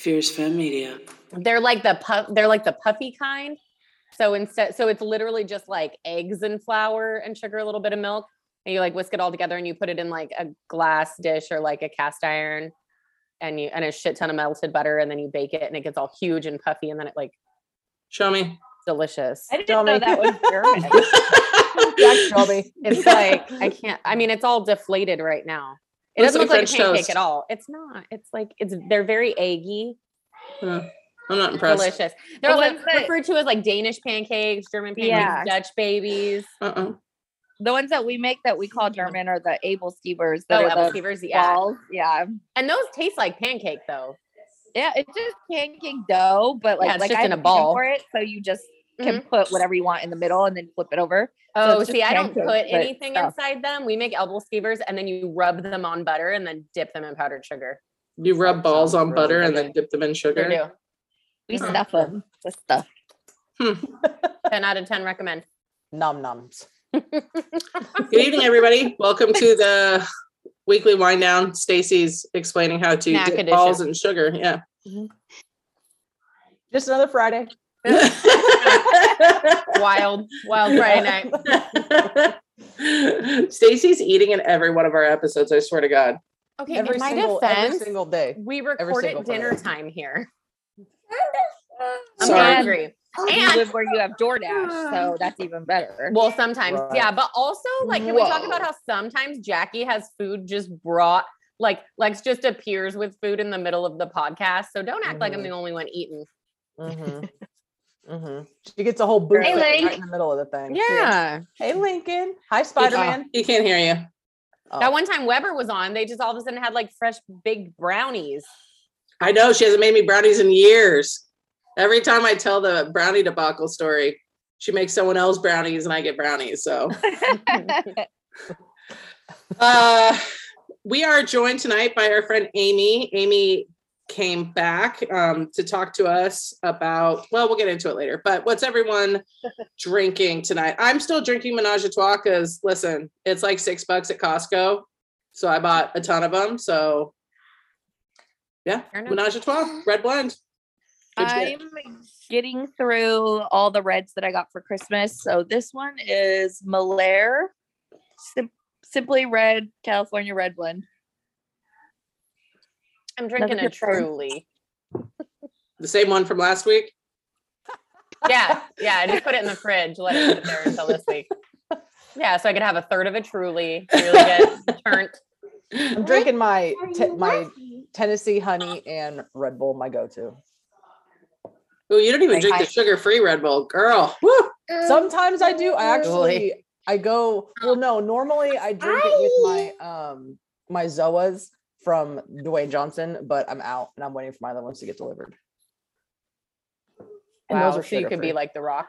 Fierce Femme Media. They're like the puff. They're like the puffy kind. So instead, so it's literally just like eggs and flour and sugar, a little bit of milk, and you like whisk it all together and you put it in like a glass dish or like a cast iron, and you and a shit ton of melted butter, and then you bake it and it gets all huge and puffy, and then it like Show me. delicious. I didn't Tell know me. that was German. Jack Shelby. It's like I can't. I mean, it's all deflated right now. It doesn't like look like a pancake toast. at all. It's not. It's like it's. They're very eggy, Huh. I'm not impressed. delicious. They're The also ones that- referred to as like Danish pancakes, German pancakes, Yeah. Dutch babies. Uh-uh. the ones that we make that we call mm-hmm. German are the aebleskivers. That Oh, are apple the fevers, yeah. balls. Yeah. And those taste like pancake though. Yeah, it's just pancake dough, but like, Yeah, it's like just I in a have ball. for it, so you just can put whatever you want in the middle and then flip it over. Oh, it's just see, I don't put but anything stuff. inside them. We make aebleskivers and then you rub them on butter and then dip them in powdered sugar. You rub That balls on really butter and good. then dip them in Sure sugar. do. We Mhm. stuff them with stuff. 10 out of 10 recommend. Num nums. Good evening, everybody. Welcome to the weekly wind down. Stacy's explaining how to Snack dip edition. balls in sugar. Yeah. Just another Friday. Wild, wild Friday night. Stacy's eating in every one of our episodes. I swear to God. Okay, Every in my single every single day. we single record at dinner Friday. time here. I'm Sorry. hungry. You And live where you have DoorDash, so that's even better. well, sometimes, Right. yeah, but also like, can we talk about how sometimes Jackie has food just brought, like, Lex just appears with food in the middle of the podcast. So don't act like I'm Mhm. the only one eating. Mm-hmm. Mm-hmm. She gets a whole booth Hey, right in the middle of the thing. Yeah. Hey, Lincoln. Hi, Spider Man. He can't hear you. That one time Weber was on, they just all of a sudden had like fresh big brownies. I know she hasn't made me brownies in years. Every time I tell the brownie debacle story, she makes someone else brownies and I get brownies. So uh we are joined tonight by our friend Amy. Amy came back um, to talk to us about well we'll get into it later but what's everyone drinking tonight i'm still drinking menage a trois because listen it's like six bucks at costco so i bought a ton of them so yeah menage a trois red blend What'd you get? I'm getting through all the reds that I got for Christmas. So this one is Malaire, Sim- simply red California red blend. I'm drinking a truly. the same one from last week Yeah, yeah. I just put it in the fridge, let it sit there until this week. Yeah, so I could have a third of a truly, really get turnt. I'm drinking my te- my Tennessee honey and Red Bull, my go-to. oh you don't even Like drink I- the sugar-free red bull girl Woo! Sometimes I do. I actually I go. Well, no. Normally I drink it with my um my Zoas from Dwayne Johnson, but I'm out and I'm waiting for my other ones to get delivered. And Wow, those are so you could be like the rock.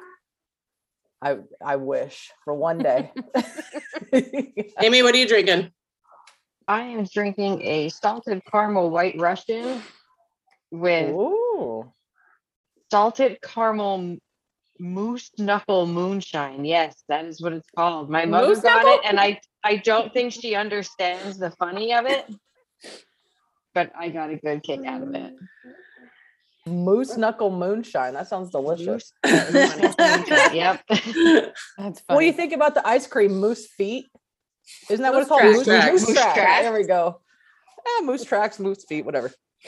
I I wish for one day. amy what are you drinking I am drinking a salted caramel white Russian with Ooh. salted caramel moose knuckle moonshine. Yes, that is what it's called. My mother Moose got knuckle? it, and I I don't think she understands the funny of it, but I got a good kick out of it. Moose knuckle moonshine. That sounds delicious. Moose knuckle moonshine, Yep. That's fun. What do you think about the ice cream moose feet? Isn't that what Moose it's called? tracks. Moose, Tracks. moose Moose tracks. tracks. There we go. Ah, moose tracks, moose feet, whatever.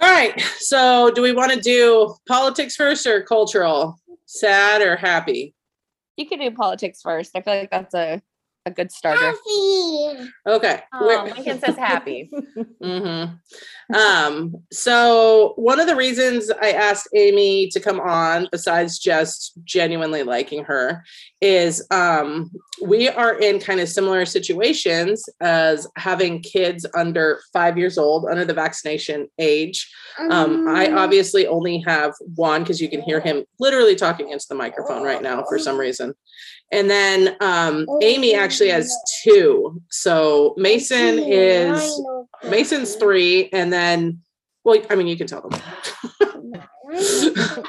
All right. So, do we want to do politics first or cultural? Sad or happy? You can do politics first. I feel like that's a, a good starter. Okay. Oh, Lincoln says happy. Mhm. Um, so one of the reasons I asked Amy to come on, besides just genuinely liking her, is um, we are in kind of similar situations as having kids under five years old, under the vaccination age. Um, I obviously only have one because you can hear him literally talking into the microphone right now for some reason. And then um, Amy actually has two. So Mason is Mason's three, and then, well, I mean, you can tell them.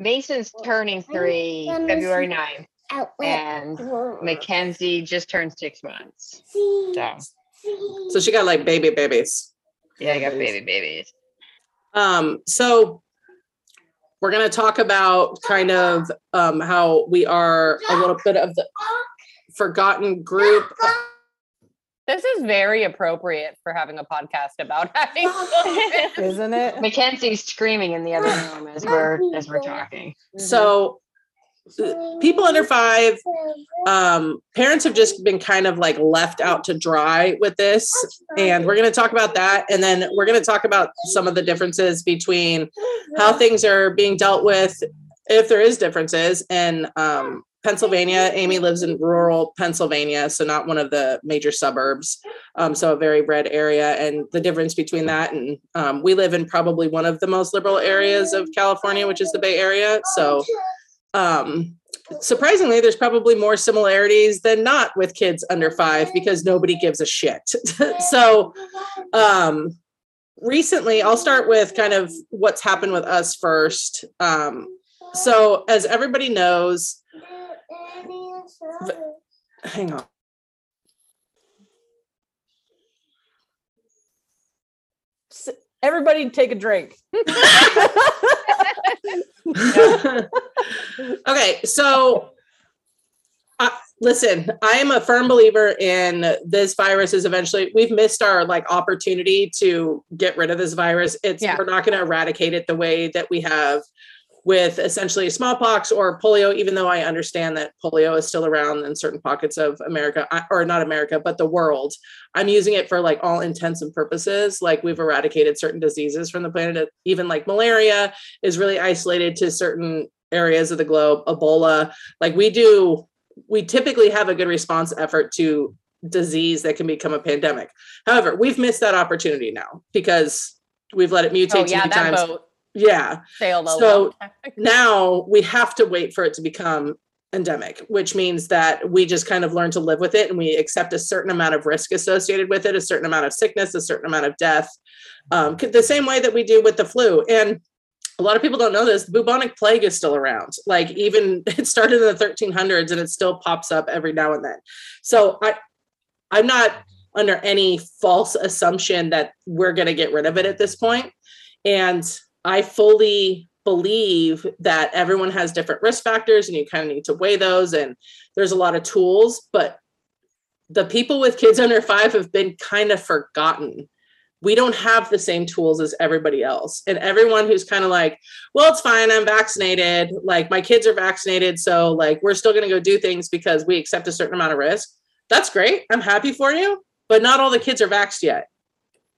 Mason's turning three February 9th, and Mackenzie just turned six months. So So she got like baby babies. Yeah, I got baby babies. Um, so we're going to talk about kind of um, how we are a little bit of the forgotten group. This is very appropriate for having a podcast about having children. Isn't it? Mackenzie's screaming in the other room as we're as we're talking. So people under five, um, parents have just been kind of like left out to dry with this. And we're going to talk about that. And then we're going to talk about some of the differences between how things are being dealt with, if there is differences. And um, Pennsylvania, Amy lives in rural Pennsylvania, so not one of the major suburbs. Um, so a very red area. And the difference between that and um, we live in probably one of the most liberal areas of California, which is the Bay Area. So um surprisingly there's probably more similarities than not with kids under five because nobody gives a shit so um recently i'll start with kind of what's happened with us first um so as everybody knows hang on Everybody take a drink. okay, so uh, listen, I am a firm believer in this virus is eventually we've missed our like opportunity to get rid of this virus. It's Yeah. we're not going to eradicate it the way that we have with essentially smallpox or polio, even though I understand that polio is still around in certain pockets of America, or not America, but the world. I'm using it for like all intents and purposes. Like we've eradicated certain diseases from the planet, even like malaria is really isolated to certain areas of the globe, Ebola. Like we do, we typically have a good response effort to disease that can become a pandemic. However, we've missed that opportunity now because we've let it mutate oh too yeah, many that times. boat Yeah a So, now we have to wait for it to become endemic, which means that we just kind of learn to live with it and we accept a certain amount of risk associated with it, a certain amount of sickness, a certain amount of death, um, the same way that we do with the flu. And a lot of people don't know this. The bubonic plague is still around. Like even it started in the 1300s and it still pops up every now and then. So I, I'm not under any false assumption that we're going to get rid of it at this. And I fully believe that everyone has different risk factors and you kind of need to weigh those. And there's a lot of tools, but the people with kids under five have been kind of forgotten. We don't have the same tools as everybody else. And everyone who's kind of like, well, it's fine, I'm vaccinated. Like my kids are vaccinated. So like we're still gonna go do things because we accept a certain amount of risk. That's great. I'm happy for you. But not all the kids are vaxxed yet.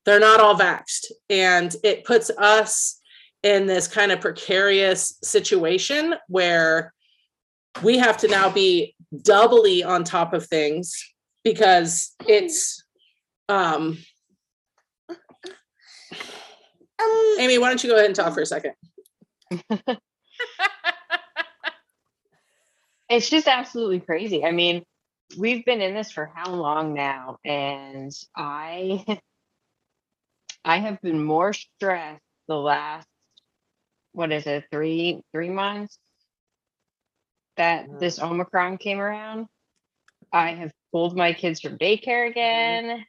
They're not all vaxxed. And it puts us in this kind of precarious situation where we have to now be doubly on top of things because it's um Amy, why don't you go ahead and talk for a second? It's just absolutely crazy. I mean, we've been in this for how long now? And I I have been more stressed the last what is it, three three months that Mhm. this Omicron came around. I have pulled my kids from daycare again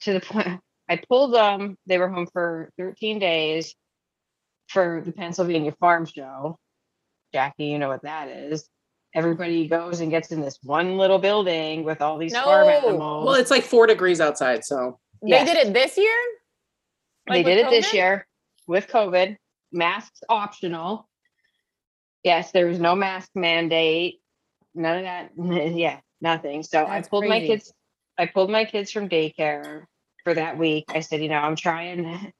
to the point I pulled them, they were home for 13 days for the Pennsylvania Farm Show. Jackie, you know what that is. Everybody goes and gets in this one little building with all these farm animals. Well, it's like four degrees outside, so Yes. They did it this year? they Like with did it this year with COVID. Masks optional. Yes, there was no mask mandate. None of that. Yeah, nothing. So I That's pulled my kids. I pulled my kids from daycare for that week. I said, you know, I'm trying.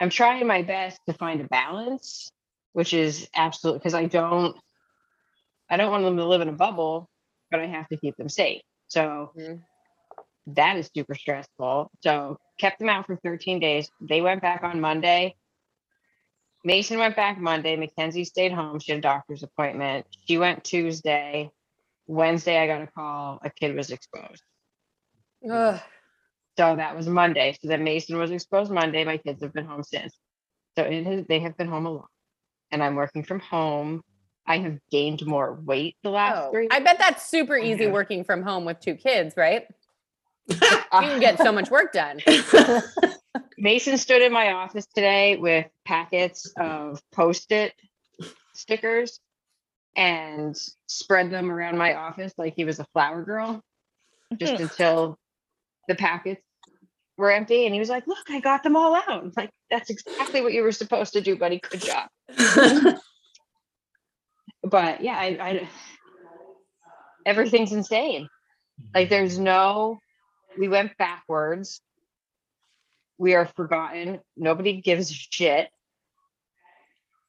I'm trying my best to find a balance, which is absolutely because I don't. I don't want them to live in a bubble, but I have to keep them safe. So Mhm. that is super stressful. So kept them out for 13 days. They went back on Monday. Mason went back Monday. Mackenzie stayed home. She had a doctor's appointment. She went Tuesday. Wednesday, I got a call. A kid was exposed. Ugh. So that was Monday. So then Mason was exposed Monday. My kids have been home since. So it has, they have been home a lot. And I'm working from home. I have gained more weight the last Oh, three I bet that's super oh, easy Yeah. working from home with two kids, right? You can get so much work done. Mason stood in my office today with packets of post-it stickers and spread them around my office like he was a flower girl just until the packets were empty. And he was like, Look, I got them all out. I'm like, that's exactly what you were supposed to do, buddy. Good job. But yeah, I, I everything's insane. Like there's no we went backwards. We are forgotten. Nobody gives a shit.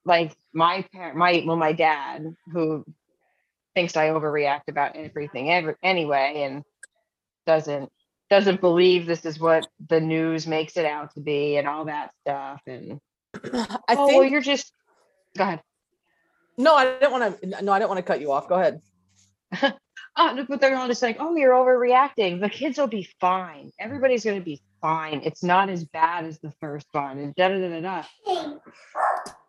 Like my parent, my well, my dad, who thinks I overreact about everything ever anyway, and doesn't doesn't believe this is what the news makes it out to be and all that stuff. And I oh, think well, you're just go ahead. no, I didn't want to. No, I didn't want to cut you off. Go ahead. Oh, but they're all just like, oh, you're overreacting. The kids will be fine. Everybody's going to be fine. It's not as bad as the first one. And da da da da da.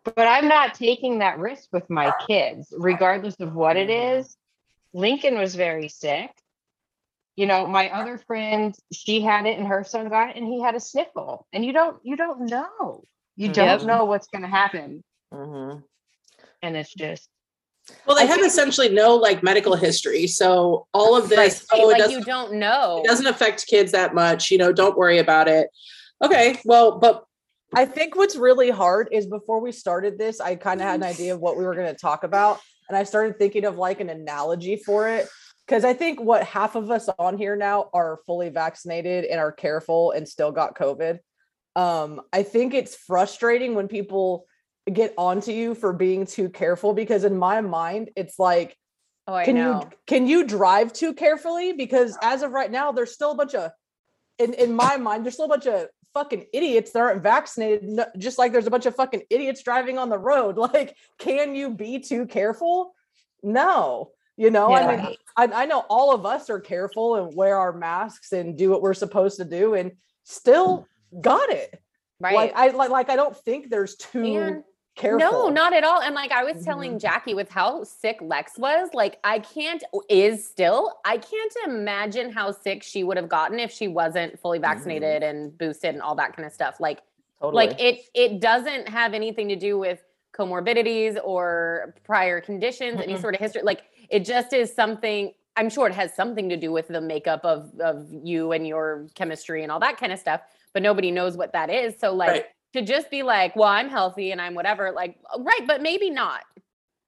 But I'm not taking that risk with my kids, regardless of what it is. Lincoln was very sick. You know, my other friend, she had it and her son got it and he had a sniffle. And you don't, you don't know. You don't Yep. know what's going to happen. Mhm. And it's just, Well, they I have think- essentially no like medical history. So all of Right, this, oh, it like doesn't, you don't know. it doesn't affect kids that much. You know, don't worry about it. Okay, well, but I think what's really hard is before we started this, I kind of had an idea of what we were going to talk about. And I started thinking of like an analogy for it. Because I think what half of us on here now are fully vaccinated and are careful and still got COVID. Um, I think it's frustrating when people get onto you for being too careful because in my mind, it's like, oh, I can know. you can you drive too carefully? Because as of right now there's still a bunch of in, in my mind there's still a bunch of fucking idiots that aren't vaccinated no- just like there's a bunch of fucking idiots driving on the road. Like can you be too careful? No you know i mean I, I know all of us are careful and wear our masks and do what we're supposed to do and still mm. got it. Right. like i like, like i don't think there's too And- careful No, not at all. And like I was Mhm. telling Jackie with how sick Lex was, like I can't is still, I can't imagine how sick she would have gotten if she wasn't fully vaccinated and boosted and all that kind of stuff. Like totally like it it doesn't have anything to do with comorbidities or prior conditions, any Mm-mm. sort of history. Like it just is something I'm sure it has something to do with the makeup of of you and your chemistry and all that kind of stuff, but nobody knows what that is. So like Right. To just be like, well, I'm healthy and I'm whatever, like uh, right, but maybe not.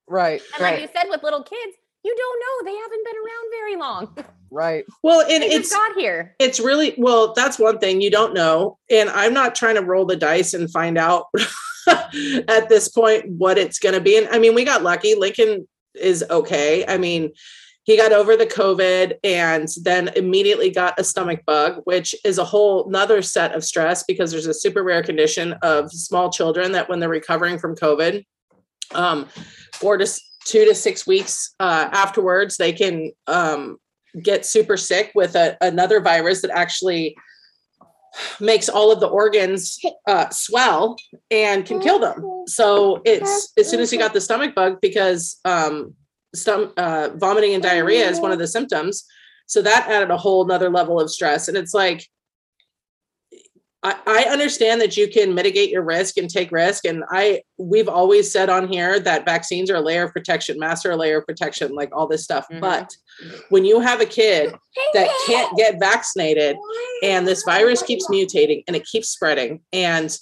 right And like you said with little kids, you don't know. They haven't been around very long. right well, and They it's just got here. it's really well that's one thing you don't know and i'm not trying to roll the dice and find out at this point what it's going to be and i mean we got lucky lincoln is okay i mean he got over the covid and then immediately got a stomach bug which is a whole nother set of stress because there's a super rare condition of small children that when they're recovering from covid um four to two to six weeks uh, afterwards they can um, get super sick with a, another virus that actually makes all of the organs uh, swell and can kill them. So it's as soon as he got the stomach bug, because um, stom- uh, vomiting and diarrhea is one of the symptoms. So that added a whole nother level of stress. And it's like, I, I understand that you can mitigate your risk and take risk. And I we've always said on here that vaccines are a layer of protection, masks are a layer of protection, like all this stuff. Mhm. But when you have a kid that can't get vaccinated and this virus keeps mutating and it keeps spreading and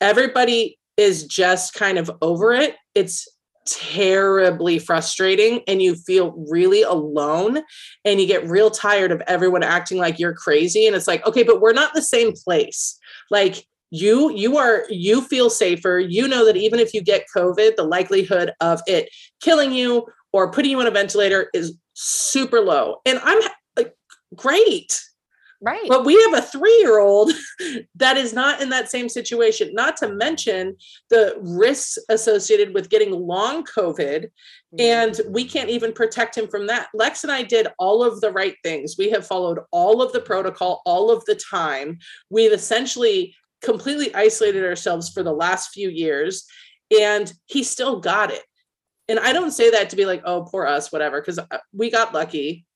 everybody is just kind of over it it's terribly frustrating and you feel really alone and you get real tired of everyone acting like you're crazy and it's like okay but we're not the same place. Like you you are you feel safer. You know that even if you get covid the likelihood of it killing you or putting you on a ventilator is super low. And i'm like great Right. but we have a three year old that is not in that same situation, not to mention the risks associated with getting long COVID. Mm-hmm. And we can't even protect him from that. Lex and I did all of the right things. We have followed all of the protocol all of the time. We've essentially completely isolated ourselves for the last few years, and he still got it. And I don't say that to be like, oh, poor us, whatever, because uh, we got lucky.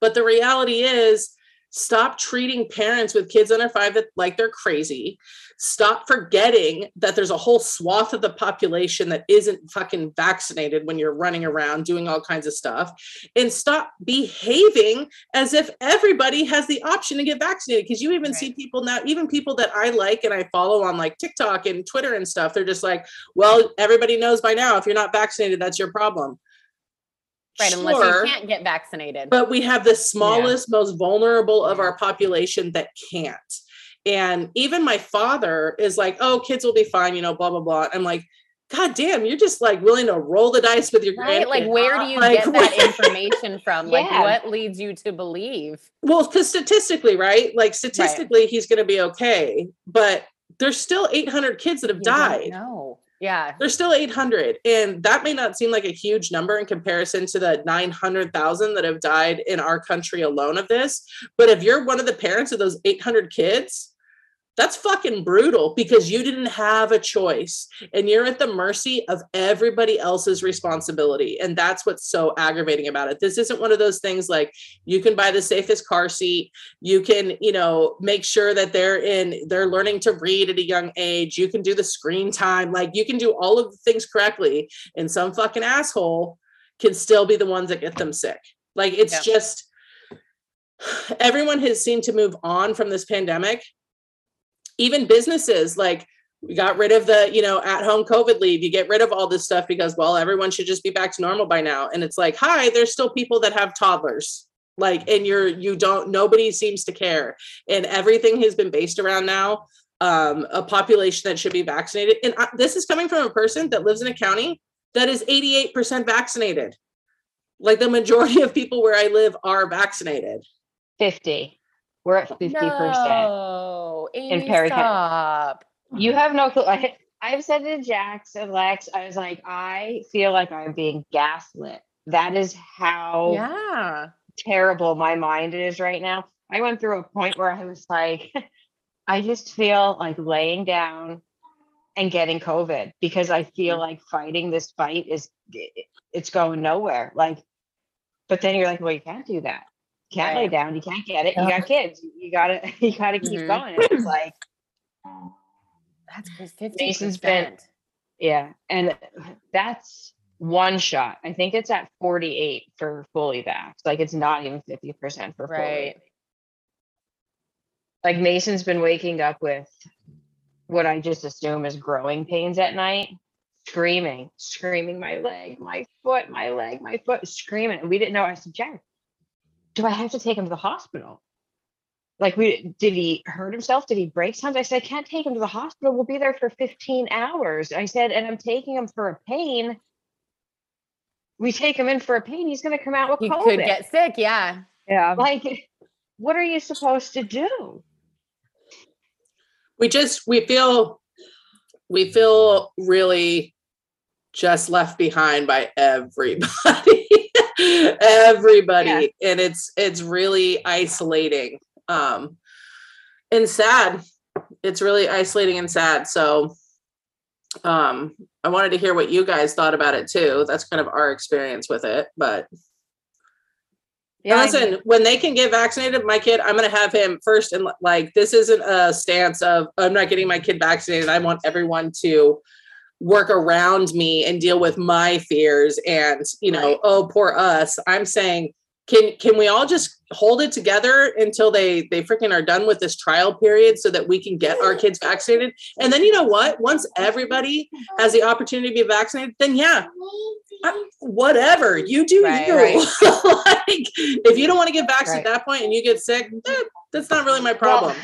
But the reality is, Stop treating parents with kids under five that like they're crazy. Stop forgetting that there's a whole swath of the population that isn't fucking vaccinated when you're running around doing all kinds of stuff. And stop behaving as if everybody has the option to get vaccinated. Because you even Right. see people now, even people that I like and I follow on like TikTok and Twitter and stuff, they're just like, well, everybody knows by now if you're not vaccinated, that's your problem. Right, unless Sure, you can't get vaccinated. but we have the smallest, most vulnerable of our population that can't. And even my father is like, oh, kids will be fine, you know, blah, blah, blah. I'm like, God damn, you're just like willing to roll the dice with your Right? Like, where do you Like, get that information from? Like, Yeah. what leads you to believe? Well, because statistically, right? Like statistically, he's going to be okay, but there's still 800 kids that have died. No. Yeah. There's still 800, and that may not seem like a huge number in comparison to the 900,000 that have died in our country alone of this. But if you're one of the parents of those 800 kids, that's fucking brutal because you didn't have a choice and you're at the mercy of everybody else's responsibility. And that's what's so aggravating about it. This isn't one of those things like you can buy the safest car seat, you can, you know, make sure that they're in, they're learning to read at a young age, you can do the screen time, like you can do all of the things correctly. And some fucking asshole can still be the ones that get them sick. Like it's Yeah. just, everyone has seemed to move on from this pandemic even businesses like we got rid of the you know at home covid leave. You get rid of all this stuff because well everyone should just be back to normal by now. And it's like hi there's still people that have toddlers. Like and you're you don't nobody seems to care. And everything has been based around now um a population that should be vaccinated. And I, this is coming from a person that lives in a county that is 88% vaccinated. Like the majority of people where i live are vaccinated. 50. We're at 50%. No. Amy, Perry County. stop. You have no clue. I, I've said to Jax and Lex, I was like, I feel like I'm being gaslit. That is how Yeah. terrible my mind is right now. I went through a point where I was like, I just feel like laying down and getting COVID because I feel like fighting this fight is it's going nowhere. Like, but then you're like, well, you can't do that. Can't lay down. You can't get it. You got kids. You gotta you gotta keep Mhm. going. And it's like, That's fifty Mason's been- percent. yeah. And that's one shot. I think it's at 48 for fully vaxxed. Like it's not even 50% for fully. Right. like Mason's been waking up with what I just assume is growing pains at night, screaming, screaming, my leg, my foot, my leg, my foot, screaming. And we didn't know. I said, Jack, do I have to take him to the hospital? Like, we did he hurt himself? Did he break something? I said, I can't take him to the hospital. We'll be there for 15 hours. I said, and I'm taking him for a pain. We take him in for a pain, he's gonna come out with He COVID. could get sick. Yeah. Yeah. like, what are you supposed to do? we just we feel we feel really just left behind by everybody everybody. And it's it's really isolating um and sad. It's really isolating and sad. So um i wanted to hear what you guys thought about it too. That's kind of our experience with it but Yeah, I listen, when they can get vaccinated, my kid, I'm going to have him first. And like, this isn't a stance of I'm not getting my kid vaccinated. I want everyone to work around me and deal with my fears and, you know, Right. oh, poor us. I'm saying, can can we all just hold it together until they they freaking are done with this trial period so that we can get our kids vaccinated? And then you know what? Once everybody has the opportunity to be vaccinated, then yeah, I- whatever you do Right, you right. like if you don't want to get vaccinated Right. at that point and you get sick eh, that's not really my Well, problem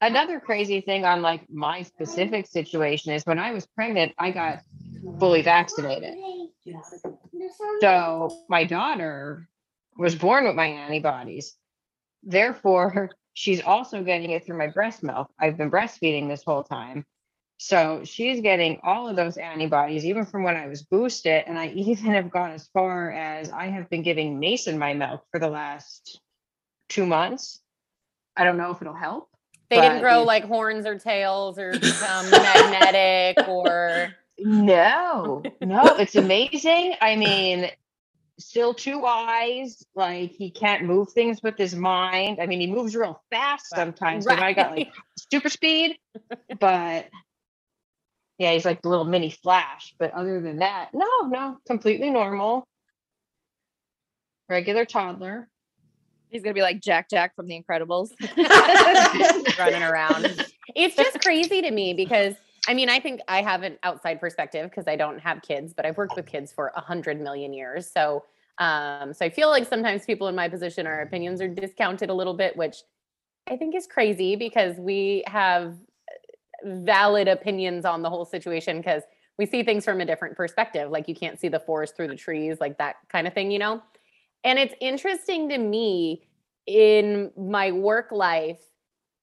another crazy thing on like my specific situation is when I was pregnant, I got fully vaccinated. So my daughter was born with my antibodies. Therefore, she's also getting it through my breast milk. I've been breastfeeding this whole time. So she's getting all of those antibodies, even from when I was boosted. And I even have gone as far as I have been giving Mason my milk for the last two months. I don't know if it'll help. They didn't grow like horns or tails or become magnetic or No, no, it's amazing. I mean, still two eyes. Like he can't move things with his mind. I mean, he moves real fast sometimes. So I got like super speed, but yeah, he's like the little mini flash. But other than that, no, no, completely normal. Regular toddler. He's gonna be like Jack Jack from The Incredibles. running around. It's just crazy to me because I mean, I think I have an outside perspective because I don't have kids, but I've worked with kids for a hundred million years. So, um, so I feel like sometimes people in my position, our opinions are discounted a little bit, which I think is crazy because we have valid opinions on the whole situation because we see things from a different perspective. Like you can't see the forest through the trees, like that kind of thing, you know? And it's interesting to me in my work life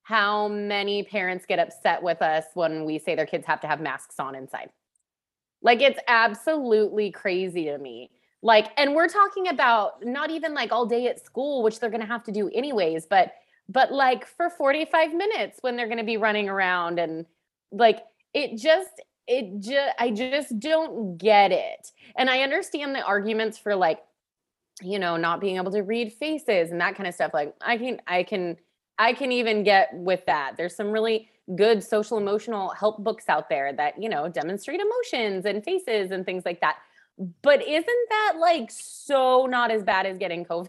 how many parents get upset with us when we say their kids have to have masks on inside. Like it's absolutely crazy to me. Like, and we're talking about not even like all day at school, which they're going to have to do anyways, but but like for 45 minutes when they're going to be running around and like it just it just I just don't get it. And I understand the arguments for like you know not being able to read faces and that kind of stuff like I can I can I can even get with that. There's some really good social emotional help books out there that, you know, demonstrate emotions and faces and things like that. But isn't that like so not as bad as getting COVID?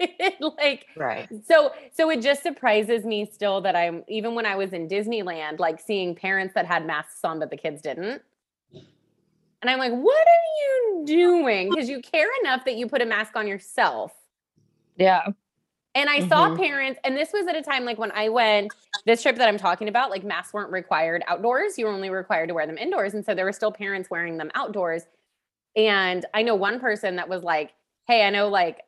like Right. so so it just surprises me still that I'm even when I was in Disneyland like seeing parents that had masks on but the kids didn't. And I'm like, "What are you doing? Cuz you care enough that you put a mask on yourself." Yeah. And I saw mm-hmm. parents, and this was at a time like when I went this trip that I'm talking about, like masks weren't required outdoors. You were only required to wear them indoors. And so there were still parents wearing them outdoors. And I know one person that was like, hey, I know like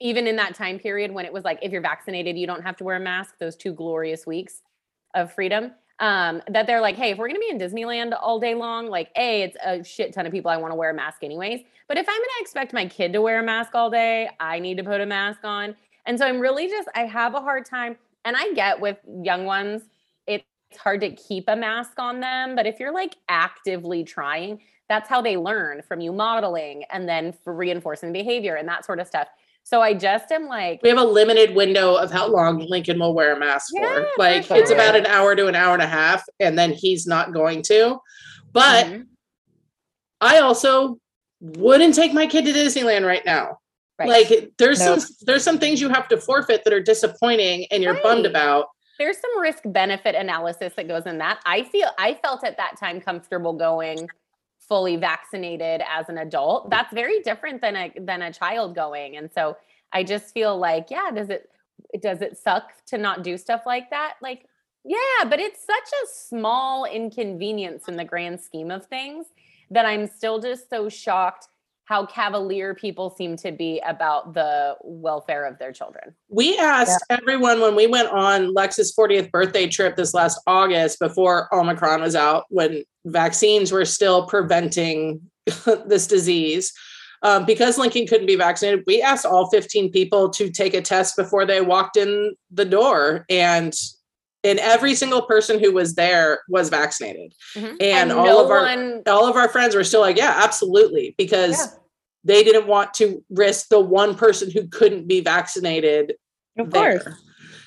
even in that time period when it was like, if you're vaccinated, you don't have to wear a mask, those two glorious weeks of freedom. Um, that they're like, hey, if we're gonna be in Disneyland all day long, like, A, it's a shit ton of people I want to wear a mask anyways. But if I'm gonna expect my kid to wear a mask all day, I need to put a mask on. And so I'm really just, I have a hard time. And I get with young ones, it's hard to keep a mask on them. But if you're like actively trying, that's how they learn from you modeling and then for reinforcing behavior and that sort of stuff. So I just am like, We have a limited window of how long Lincoln will wear a mask Yeah, for. for Like it's sure. about an hour to an hour and a half, and then he's not going to. But Mhm. I also wouldn't take my kid to Disneyland right now. Right. Like there's Nope. some there's some things you have to forfeit that are disappointing and you're bummed about. there's some risk benefit analysis that goes in that. I feel I felt at that time comfortable going fully vaccinated as an adult. Mm. That's very different than a than a child going. And so I just feel like, yeah, does it does it suck to not do stuff like that? Like, yeah, but it's such a small inconvenience in the grand scheme of things that I'm still just so shocked how cavalier people seem to be about the welfare of their children. We asked everyone when we went on Lex's 40th birthday trip this last August before Omicron was out, when vaccines were still preventing this disease. Um, because Lincoln couldn't be vaccinated, we asked all 15 people to take a test before they walked in the door. And and every single person who was there was vaccinated. Mhm. And, all no of our one all of our friends were still like, yeah, absolutely, because Yeah. they didn't want to risk the one person who couldn't be vaccinated Of course. there.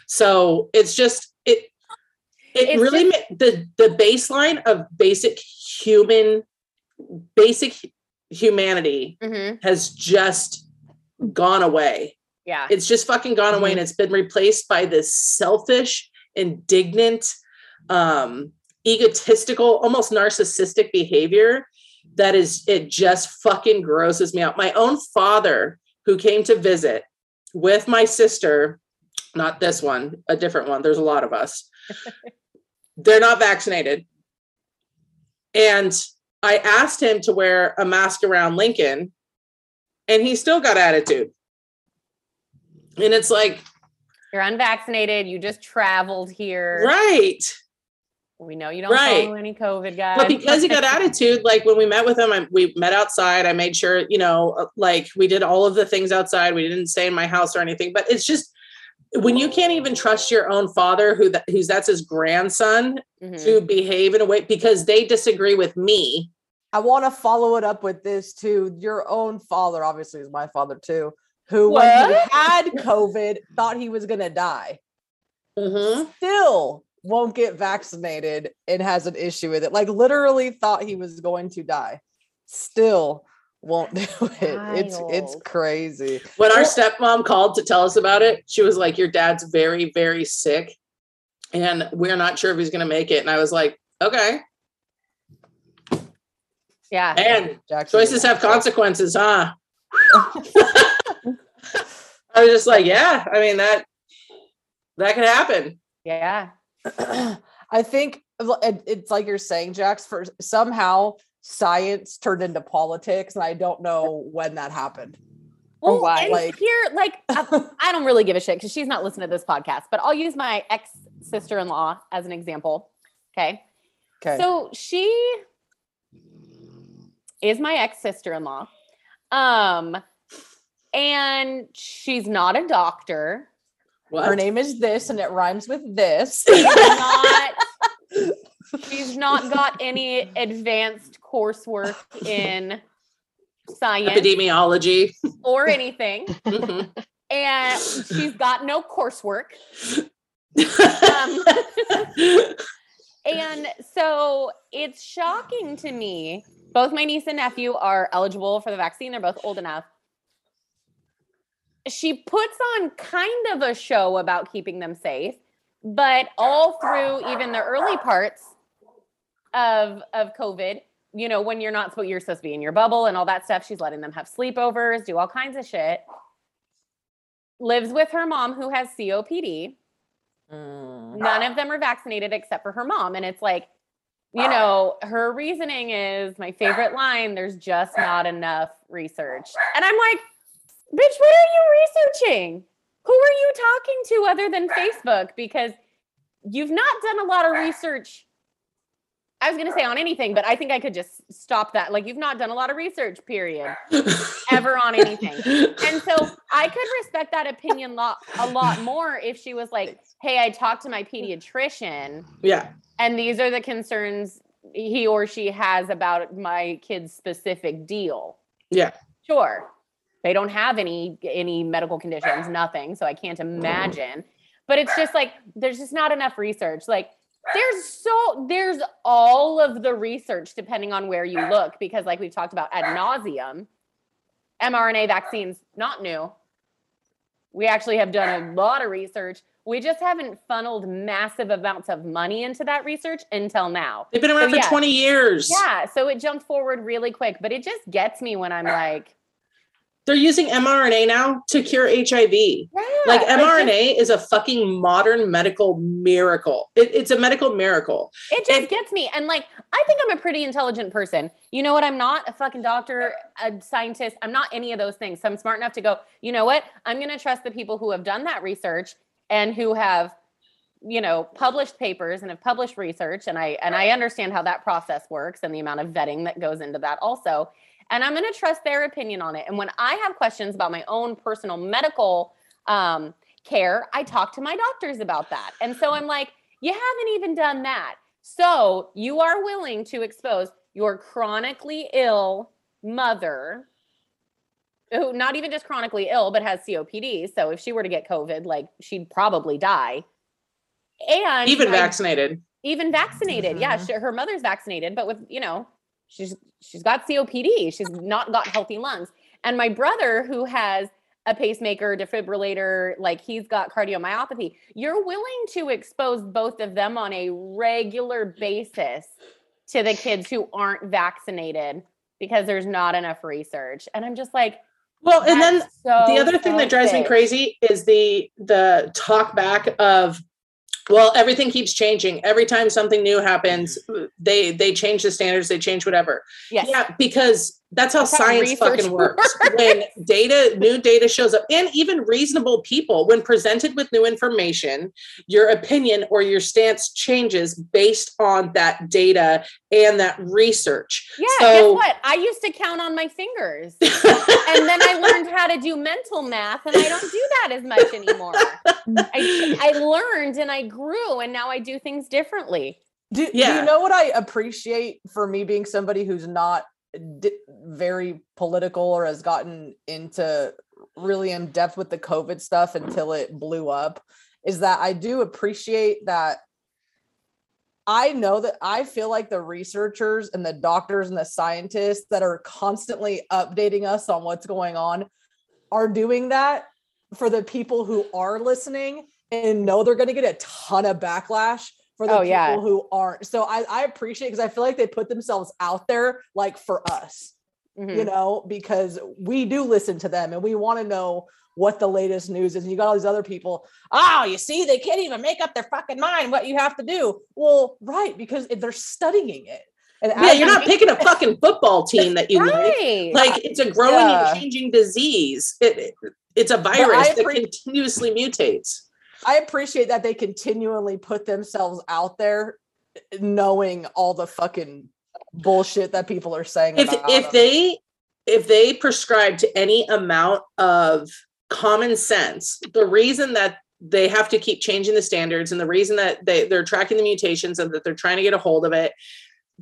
So it's just it it It's really ma- the the baseline of basic human basic humanity Mhm. has just gone away. Yeah. It's just fucking gone away and it's been replaced by this selfish, indignant, um egotistical, almost narcissistic behavior that is it just fucking grosses me out. My own father who came to visit with my sister, not this one, a different one. There's a lot of us. They're not vaccinated. And I asked him to wear a mask around Lincoln, and he still got attitude. And it's like, You're unvaccinated. You just traveled here. right. We know you don't Right. follow any COVID guys. But because he got attitude, like when we met with him, I, we met outside. I made sure, you know, uh, like we did all of the things outside. We didn't stay in my house or anything. But it's just when you can't even trust your own father, who that, who's that's his grandson, Mhm. to behave in a way because they disagree with me I want to follow it up with this too. Your own father, obviously, is my father too, who when he had COVID thought he was gonna die. Mhm. Still won't get vaccinated and has an issue with it. Like literally thought he was going to die. Still won't do it. It's it's crazy. When our stepmom called to tell us about it, she was like, Your dad's very, very sick. And we're not sure if he's going to make it. And I was like, Okay. Yeah. And Jackson choices have consequences, huh? I was just like, Yeah, I mean, that that could happen. Yeah. I think it's like you're saying, Jax, for somehow science turned into politics, and I don't know when that happened. Or Well, why, and like- here, like, I, I don't really give a shit because she's not listening to this podcast, but I'll use my ex sister in law as an example. Okay. Okay. So she is my ex sister in law. Um, and she's not a doctor. What? Her name is this, and it rhymes with this. She's not, she's not got any advanced coursework in science Epidemiology. or anything. Mhm. And she's got no coursework. And so it's shocking to me. Both my niece and nephew are eligible for the vaccine. They're both old enough. She puts on kind of a show about keeping them safe, but all through even the early parts of of COVID, you know, when you're not supposed you're supposed to be in your bubble and all that stuff, she's letting them have sleepovers, do all kinds of shit. Lives with her mom who has COPD Mm. none of them are vaccinated except for her mom and it's like you know her reasoning is my favorite line there's just not enough research and i'm like bitch what are you researching who are you talking to other than facebook because you've not done a lot of research i was going to say on anything but i think i could just stop that like you've not done a lot of research period ever on anything and so I could respect that opinion lot a lot more if she was like, "Hey, I talked to my pediatrician, yeah. and these are the concerns he or she has about my kid's specific deal." Yeah. Sure. They don't have any any medical conditions, nothing, so I can't imagine. But it's just like there's just not enough research. Like there's so there's all of the research depending on where you look because like we've talked about ad nauseum mRNA vaccines not new. We actually have done a lot of research. We just haven't funneled massive amounts of money into that research until now. They've been around So, for yeah. 20 years. Yeah, so it jumped forward really quick, but it just gets me when I'm like, They're using mRNA now to cure HIV. yeah, Like just- mRNA is a fucking modern medical miracle. It- it's a medical miracle. It just And- gets me. And like, I think I'm a pretty intelligent person. You know what? I'm not a fucking doctor, a scientist. I'm not any of those things. So I'm smart enough to go, you know what? I'm going to trust the people who have done that research and who have, you know, published papers and have published research. And I, and I understand how that process works and the amount of vetting that goes into that also. And I'm going to trust their opinion on it. And when I have questions about my own personal medical um, care, I talk to my doctors about that. And so I'm like, you haven't even done that. So you are willing to expose your chronically ill mother, who not even just chronically ill, but has COPD. So if she were to get COVID, like she'd probably die. And Even I- vaccinated. even vaccinated. Yeah, Mhm. she, her mother's vaccinated, but with you know, she's she's got COPD. She's not got healthy lungs. And my brother, who has a pacemaker, defibrillator, like he's got cardiomyopathy. You're willing to expose both of them on a regular basis to the kids who aren't vaccinated because there's not enough research. And I'm just like, Well, and then so the other thing that drives me crazy is the the talk back of well everything keeps changing every time something new happens they they change the standards they change whatever Yes. yeah because that's how That's science research fucking works when data new data shows up and even reasonable people when presented with new information your opinion or your stance changes based on that data and that research Yeah, So- guess what? I used to count on my fingers. and then I learned how to do mental math, and I don't do that as much anymore. I, I learned and I grew, and now I do things differently. Do, do you know what I appreciate for me being somebody who's not d- very political or has gotten into really in depth with the COVID stuff until it blew up? Is that I do appreciate that. I know that I feel like the researchers and the doctors and the scientists that are constantly updating us on what's going on are doing that for the people who are listening and know they're going to get a ton of backlash for the Oh, people yeah. who aren't. So I, I appreciate because I feel like they put themselves out there like for us, Mhm. you know, because we do listen to them and we want to know what the latest news is. And you got all these other people, oh, you see, they can't even make up their fucking mind what you have to do. Well, right, because they're studying it. And Yeah, you're not picking a fucking football team that you like. right. Like it's a growing Yeah. and changing disease. It, it- it's a virus that appre- continuously mutates. I appreciate that they continually put themselves out there knowing all the fucking bullshit that people are saying If if them. they if they prescribe to any amount of common sense, the reason that they have to keep changing the standards and the reason that they, they're tracking the mutations and that they're trying to get a hold of it,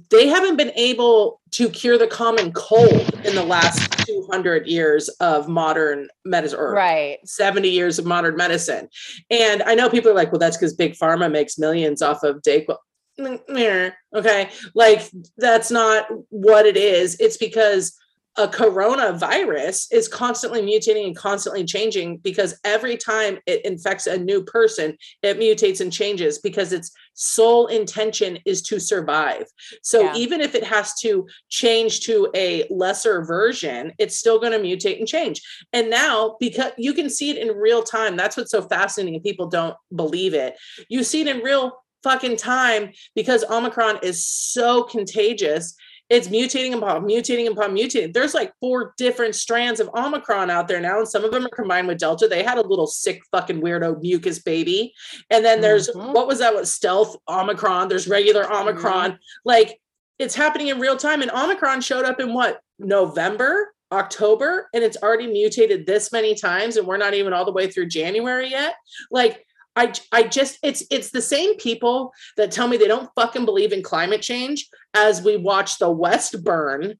they haven't been able to cure the common cold in the last 200 years of modern medicine or right. 70 years of modern medicine. And I know people are like, well, that's because Big Pharma makes millions off of Dayquil. Okay. Like, that's not what it is. It's because a coronavirus is constantly mutating and constantly changing because every time it infects a new person, it mutates and changes because its sole intention is to survive. So Yeah. even if it has to change to a lesser version, it's still going to mutate and change. And now, because you can see it in real time, that's what's so fascinating. People don't believe it. You see it in real fucking time because Omicron is so contagious. It's mutating upon mutating upon mutating. There's like four different strands of Omicron out there now, and some of them are combined with Delta. They had a little sick fucking weirdo mucus baby. And then there's Mhm. what was that? What stealth Omicron? There's regular Omicron. Like it's happening in real time. And Omicron showed up in what November, October, and it's already mutated this many times, and we're not even all the way through January yet. Like I, I just it's it's the same people that tell me they don't fucking believe in climate change as we watch the West burn,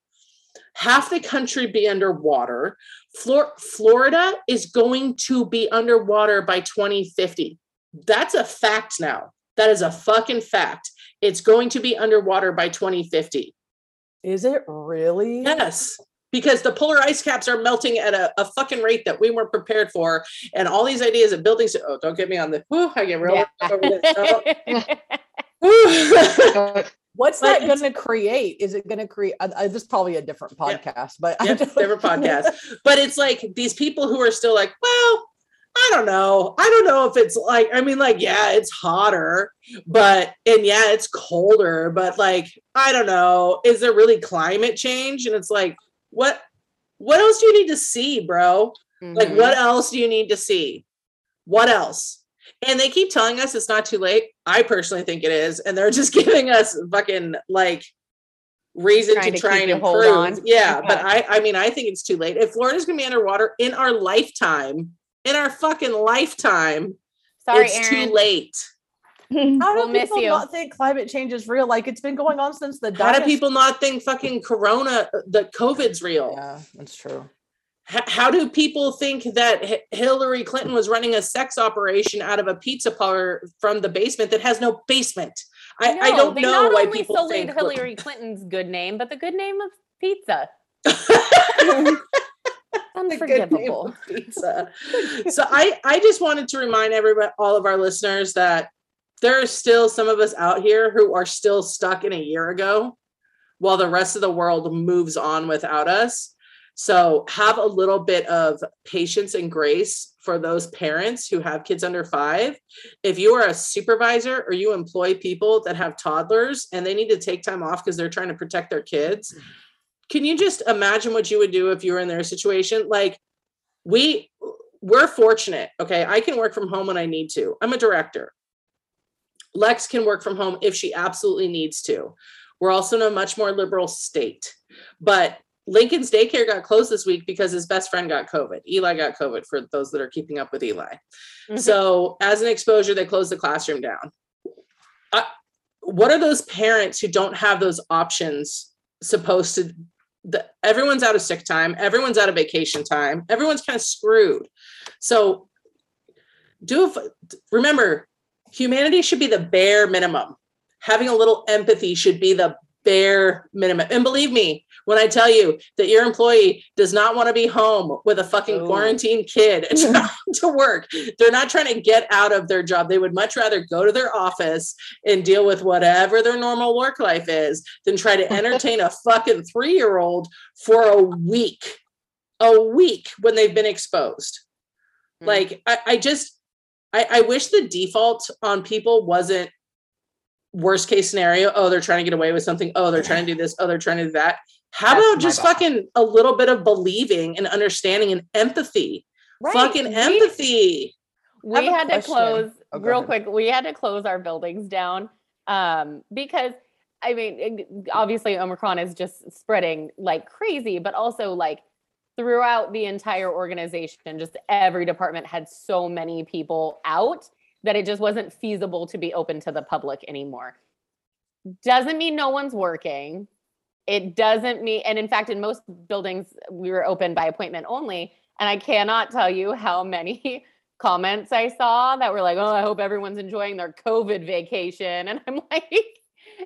half the country be underwater. Flor- Florida is going to be underwater by 2050. That's a fact now. That is a fucking fact. It's going to be underwater by 2050. is it really? Yes. Because the polar ice caps are melting at a, a fucking rate that we weren't prepared for. And all these ideas of buildings. Oh, don't get me on the. Whew, I get real. Yeah. over this. No. What's But that going to create? Is it going to create? Uh, uh, this is probably a different Yeah. podcast, but I Yep, don't different podcast. But it's like these people who are still like, well, I don't know. I don't know if it's like, I mean, like, yeah, it's hotter, but, and yeah, it's colder, but like, I don't know. Is there really climate change? And it's like, what, what else do you need to see, bro? Like, Mhm. what else do you need to see? What else? And they keep telling us it's not too late. I personally think it is. And they're just giving us fucking like reason Trying to to try and improve. on. Yeah, but I I mean I think it's too late. If Florida's gonna be underwater in our lifetime, in our fucking lifetime, Sorry, it's Aaron. too late. How do We'll miss people you. not think climate change is real? Like it's been going on since the How do people not think fucking corona uh, the COVID's real? Yeah, that's true. H- how do people think that H- Hillary Clinton was running a sex operation out of a pizza parlor from the basement that has no basement? I, I don't they know not why only people sullied think Hillary Clinton's good name, but the good name of pizza. The good name Unforgivable. of pizza. so I I just wanted to remind everybody, all of our listeners, that there are still some of us out here who are still stuck in a year ago, while the rest of the world moves on without us. So have a little bit of patience and grace for those parents who have kids under five. If you are a supervisor or you employ people that have toddlers and they need to take time off because they're trying to protect their kids, can you just imagine what you would do if you were in their situation? Like we we're fortunate, okay? I can work from home when I need to. I'm a director. Lex can work from home if she absolutely needs to. We're also in a much more liberal state. But Lincoln's daycare got closed this week because his best friend got COVID. Eli got COVID for those that are keeping up with Eli. Mhm. So, as an exposure, they closed the classroom down. I, what are those parents who don't have those options supposed to the, everyone's out of sick time everyone's out of vacation time everyone's kind of screwed so do remember humanity should be the bare minimum. Having a little empathy should be the bare minimum. And believe me when i tell you that your employee does not want to be home with a fucking Oh. quarantined kid and trying to work. They're not trying to get out of their job. They would much rather go to their office and deal with whatever their normal work life is than try to entertain a fucking three year old for a week a week when they've been exposed. Mm. like I, I just I, I wish the default on people wasn't worst case scenario oh they're trying to get away with something oh they're trying to do this oh they're trying to do that how That's about just bad. fucking a little bit of believing and understanding and empathy Right. fucking empathy we have a had to close Oh, real ahead. quick we had to close our buildings down um because i mean obviously omicron is just spreading like crazy but also like throughout the entire organization just every department had so many people out that it just wasn't feasible to be open to the public anymore doesn't mean no one's working it doesn't mean and in fact in most buildings we were open by appointment only and i cannot tell you how many comments I saw that were like, "Oh, I hope everyone's enjoying their COVID vacation," and I'm like,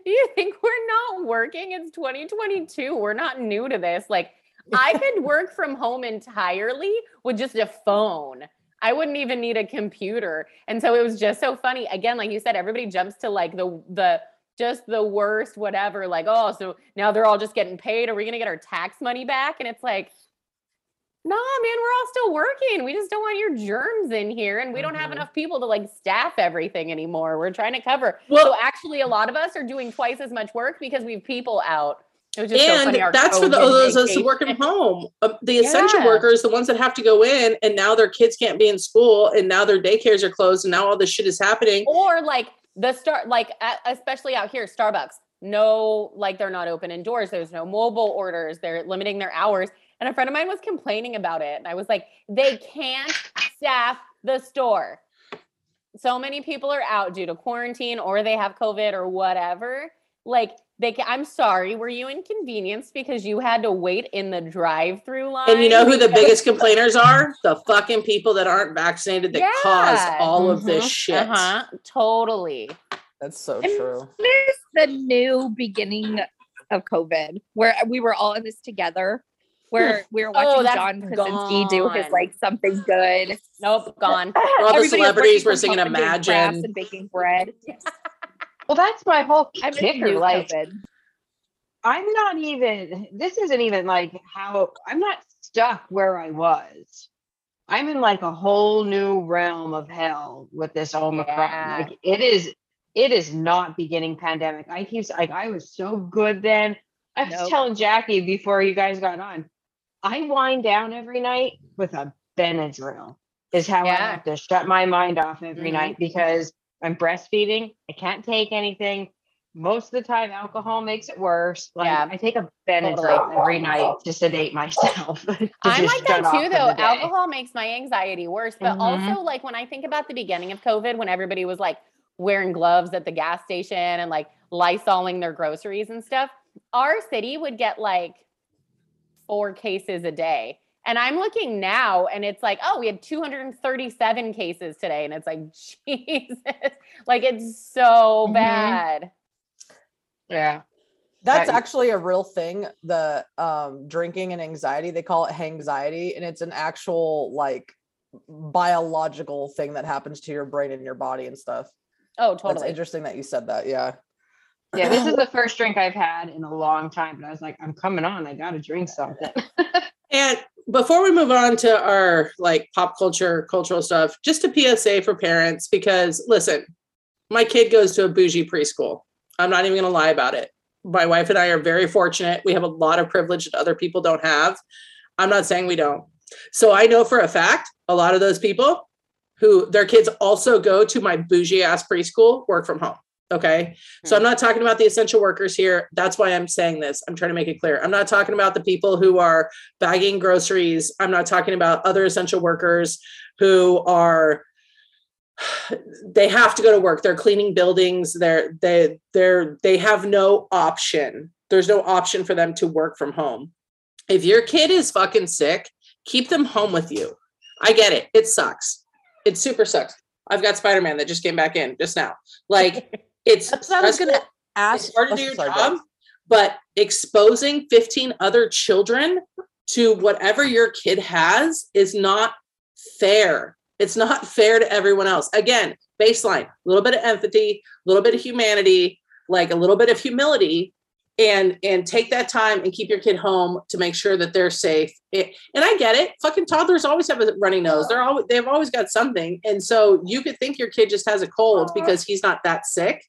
"You think we're not working? It's 2022. We're not new to this. Like, I could work from home entirely with just a phone. I wouldn't even need a computer." And so it was just so funny. Again, like you said, everybody jumps to like the the just the worst whatever like oh so now they're all just getting paid are we going to get our tax money back and it's like Nah, man, we're all still working. We just don't want your germs in here, and we don't have Mhm. enough people to like staff everything anymore. We're trying to cover. Well- so actually, a lot of us are doing twice as much work because we have people out. So and funny. that's for the, those of us who work from home. Uh, the essential Yeah. workers, the ones that have to go in, and now their kids can't be in school, and now their daycares are closed, and now all this shit is happening. or like the start, like especially out here, Starbucks. No, like they're not open indoors. There's no mobile orders. They're limiting their hours. And a friend of mine was complaining about it, and I was like, they can't staff the store. so many people are out due to quarantine or they have COVID or whatever. Like they can, I'm sorry, were you inconvenienced because you had to wait in the drive-through line? And you know who the biggest complainers are? The fucking people that aren't vaccinated that Yeah. cause all of this Mhm, shit. Uh-huh. Totally. That's so And true. This is the new beginning of COVID where we were all in this together. Where we were Oh, watching that's John Krasinski do his like something good. Nope, gone. All the celebrities were singing home and doing Imagine. and baking bread. Well, that's my whole I'm kicker. Like, COVID. I'm not even, this isn't even like how, I'm not stuck where I was. I'm in like a whole new realm of hell with this Omicron. Yeah. Like, it is, it is not beginning pandemic. I keep, like, I was so good then. I was Nope. telling Jackie before you guys got on, I wind down every night with a Benadryl, is how I have to shut my mind off every Mhm. night because I'm breastfeeding. I can't take anything. Most of the time, alcohol makes it worse. Like Yeah. I take a Benadryl Totally. every night to sedate myself. to I'm like that too, though. Alcohol makes my anxiety worse. But Mhm. also, like when I think about the beginning of COVID, when everybody was like wearing gloves at the gas station and like lysoling their groceries and stuff, our city would get like four cases a day. And I'm looking now and it's like, oh, we had 237 cases today. And it's like, Jesus, like it's so Mhm. bad. Yeah. That's That- actually a real thing. The um, drinking and anxiety, they call it hangxiety, and it's an actual like biological thing that happens to your brain and your body and stuff. Oh, That's totally. interesting that you said that. Yeah. Yeah. This is the first drink I've had in a long time. But I was like, I'm coming on. I got to drink something. And before we move on to our like pop culture, cultural stuff, just a PSA for parents because listen, my kid goes to a bougie preschool. I'm not even going to lie about it. My wife and I are very fortunate. We have a lot of privilege that other people don't have. I'm not saying we don't. So I know for a fact a lot of those people who their kids also go to my bougie ass preschool work from home. Okay. So I'm hmm. not talking about the essential workers here. That's why I'm saying this. I'm trying to make it clear. I'm not talking about the people who are bagging groceries. I'm not talking about other essential workers who are they have to go to work they're cleaning buildings they're they they're they have no option there's no option for them to work from home if your kid is fucking sick keep them home with you i get it it sucks it super sucks i've got spider-man that just came back in just now like it's That's what I was gonna ask. it's hard to oh, do your sorry, job, but exposing 15 other children to whatever your kid has is not fair. It's not fair to everyone else. Again, baseline, a little bit of empathy, a little bit of humanity, like a little bit of humility and and take that time and keep your kid home to make sure that they're safe. It- and I get it. Fucking toddlers always have a runny nose. They're always they've always got something. And so you could think your kid just has a cold because he's not that sick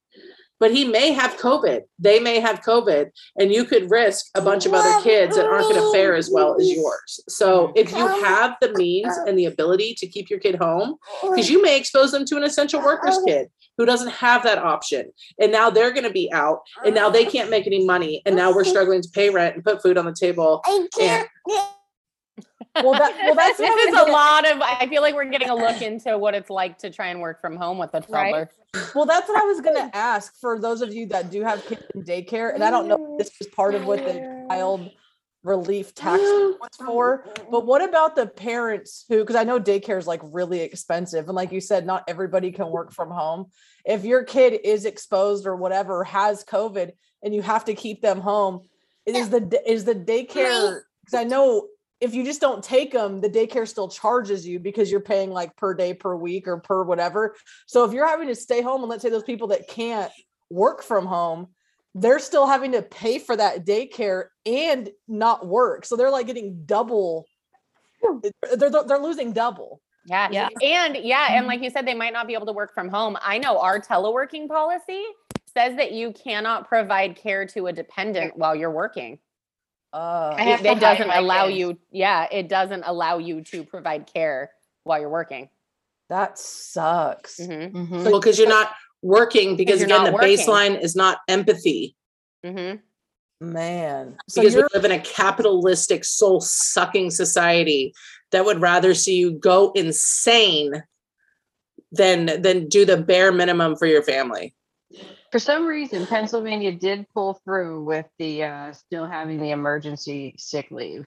but he may have COVID. They may have COVID, and you could risk a bunch of other kids that aren't going to fare as well as yours. So, if you have the means and the ability to keep your kid home, because you may expose them to an essential workers oh. kid who doesn't have that option, and now they're going to be out, and now they can't make any money, and now we're oh. struggling to pay rent and put food on the table. And Well, that, well, that's what this is a lot of i feel like we're getting a look into what it's like to try and work from home with a Right. toddler Well, that's what I was going to ask for those of you that do have kids in daycare. And I don't know if mm-hmm. this is part of what the child relief tax was for, but what about the parents who, because I know daycare is like really expensive. And like you said, not everybody can work from home. If your kid is exposed or whatever, has COVID, and you have to keep them home, is the is the daycare because I know if you just don't take them, the daycare still charges you because you're paying like per day, per week, or per whatever. So if you're having to stay home, and let's say those people that can't work from home, they're still having to pay for that daycare and not work. So they're like getting double. They're they're, they're losing double. Yeah. Yeah. And yeah, and like mm-hmm. you said, they might not be able to work from home. I know our teleworking policy says that you cannot provide care to a dependent while you're working. Uh, It, it doesn't allow kids. you, yeah, it doesn't allow you to provide care while you're working. that sucks. hmm Mhm. well, because you're not working, because again, the working. baseline is not empathy. hmm Man. So because we you're live in a capitalistic soul sucking society that would rather see you go insane than than do the bare minimum for your family For some reason, Pennsylvania did pull through with the uh, still having the emergency sick leave.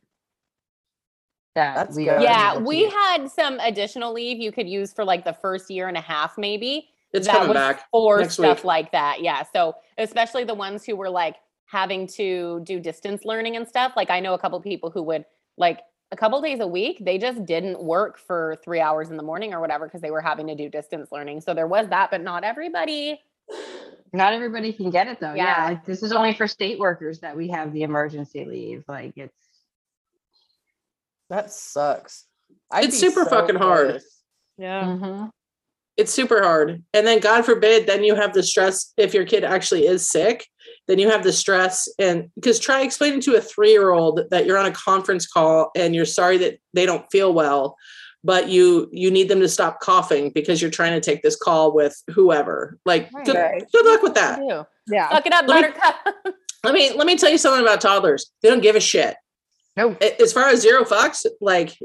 That That's we good. are Yeah, we use. had some additional leave you could use for like the first year and a half, maybe. it's that coming was back for stuff week. like that. Yeah. So especially the ones who were like having to do distance learning and stuff. Like I know a couple people who would like a couple days a week, they just didn't work for three hours in the morning or whatever because they were having to do distance learning. So there was that, but not everybody. Not everybody can get it though. Yeah. Yeah. like this is only for state workers that we have the emergency leave. Like it's that sucks. I'd It's be super fucking hard. pissed. Yeah. Mhm. it's super hard and then god forbid then you have the stress if your kid actually is sick then you have the stress and because try explaining to a three-year-old that you're on a conference call and you're sorry that they don't feel well but you you need them to stop coughing because you're trying to take this call with whoever. Like good, Right. good luck with that. Yeah. Suck it up, Let me- buttercup. let me let me tell you something about toddlers. They don't give a shit. No. A- as far as zero fucks like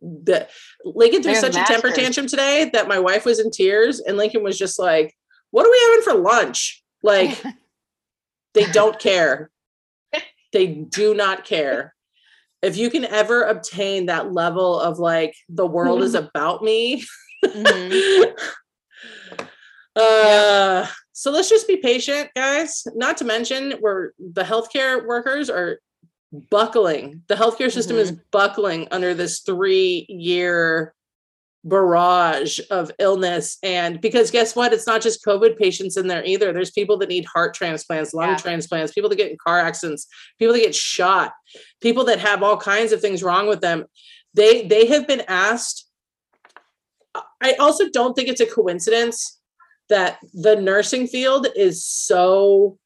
the lincoln threw They're such a temper tantrum today that my wife was in tears and lincoln was just like what are we having for lunch? Like they don't care. They do not care if you can ever obtain that level of like the world is about me. Mhm. uh so let's just be patient guys. Not to mention we're the healthcare workers are buckling. The healthcare system is buckling under this three year barrage of illness. And because guess what? It's not just covid patients in there either. There's people that need heart transplants lung Yeah. transplants people that get in car accidents people that get shot people that have all kinds of things wrong with them. They they have been asked i also don't think it's a coincidence that the nursing field is so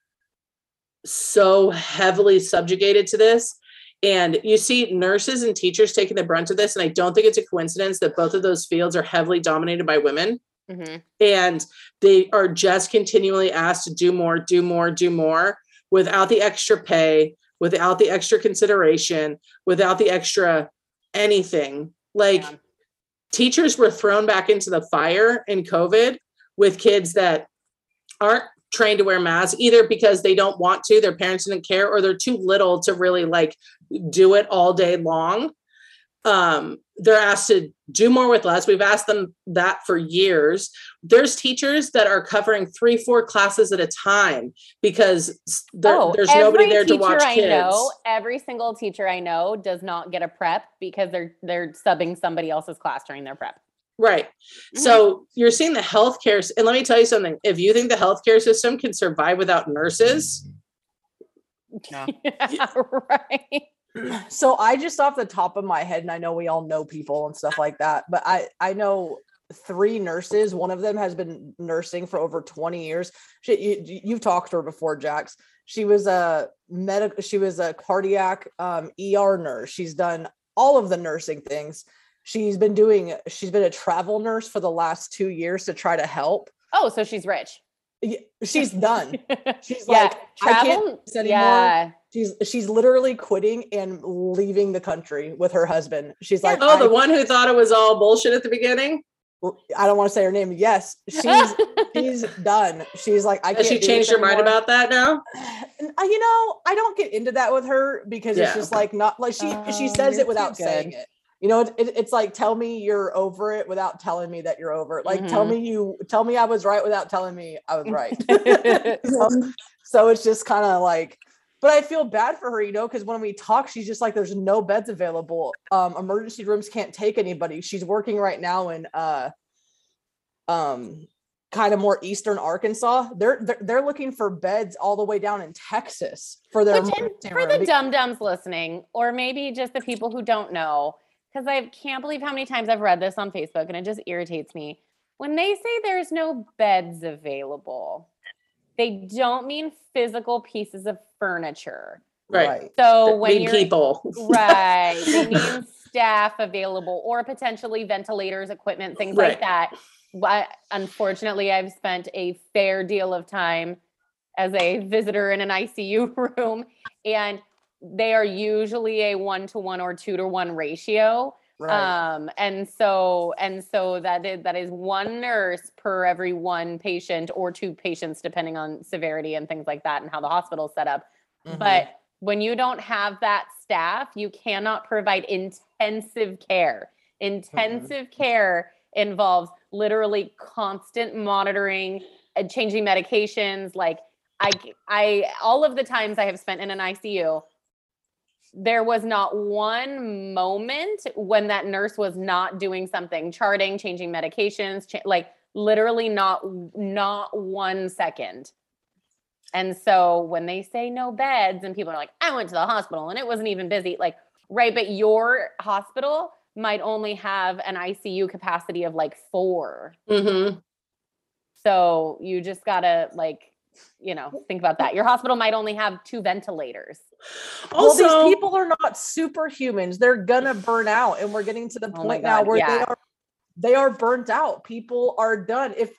so heavily subjugated to this and you see nurses and teachers taking the brunt of this and i don't think it's a coincidence that both of those fields are heavily dominated by women Mhm. and they are just continually asked to do more do more do more without the extra pay without the extra consideration without the extra anything like Yeah. teachers were thrown back into the fire in COVID with kids that aren't trained to wear masks either because they don't want to, their parents didn't care, or they're too little to really like do it all day long. Um, they're asked to do more with less. We've asked them that for years. There's teachers that are covering three, four classes at a time because there- Oh, there's nobody there to watch I kids. know, every single teacher I know does not get a prep because they're they're subbing somebody else's class during their prep. Right. Mhm. So you're seeing the healthcare, s- and let me tell you something. If you think the healthcare system can survive without nurses, No. Yeah, right. so I just off the top of my head, and I know we all know people and stuff like that, but I I know three nurses. One of them has been nursing for over 20 years. She, you, you- you've talked to her before, Jax. She was a medical, she was a cardiac um, ER nurse. She's done all of the nursing things. She's been doing, she's been a travel nurse for the last two years to try to help. Oh, so she's rich. She's done. She's yeah, like, I can't travel. do this anymore. Yeah, She's she's literally quitting and leaving the country with her husband. She's like, oh, the one who thought it was all bullshit at the beginning, I don't want to say her name. Yes, she's she's done. She's like, I can't. has she changed her mind about that now? And, uh, you know, I don't get into that with her because it's just like not like she she Oh, says it without saying it. You know, it, it- it's like tell me you're over it without telling me that you're over it. Like tell Mhm. me you tell me I was right without telling me I was right. so, so it's just kind of like but i feel bad for her you know because when we talk she's just like there's no beds available um emergency rooms can't take anybody she's working right now in uh um kind of more eastern arkansas they're they're, they're looking for beds all the way down in texas for their and for room the dum dums listening, or maybe just the people who don't know, because I can't believe how many times I've read this on Facebook and it just irritates me. When they say there's no beds available, they don't mean physical pieces of furniture. Right. So That when you're people. right, they mean staff available or potentially ventilators, equipment, things Right. like that. But unfortunately, I've spent a fair deal of time as a visitor in an ICU room, and they are usually a one to one or two to one ratio. right Um, and so and so that is that is one nurse per every one patient or two patients, depending on severity and things like that, and how the hospital's set up. Mhm. But when you don't have that staff, you cannot provide intensive care. Intensive care involves literally constant monitoring and changing medications. Like I, I, all of the times I have spent in an ICU, there was not one moment when that nurse was not doing something, charting, changing medications, cha- like literally not, not one second. And so when they say no beds and people are like, I went to the hospital and it wasn't even busy, like, right, but your hospital might only have an ICU capacity of like four. hmm So you just gotta like, you know, think about that. Your hospital might only have two ventilators. Also, well, these people are not superhumans. They're gonna burn out, and we're getting to the Oh point now God, where they are they are burnt out. People are done. If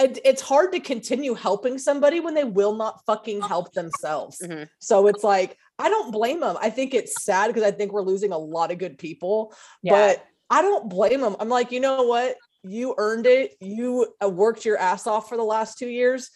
it, it's hard to continue helping somebody when they will not fucking help themselves. Mhm. So it's like I don't blame them. I think it's sad because I think we're losing a lot of good people, Yeah. but I don't blame them. I'm like, you know what? You earned it. You uh, worked your ass off for the last two years.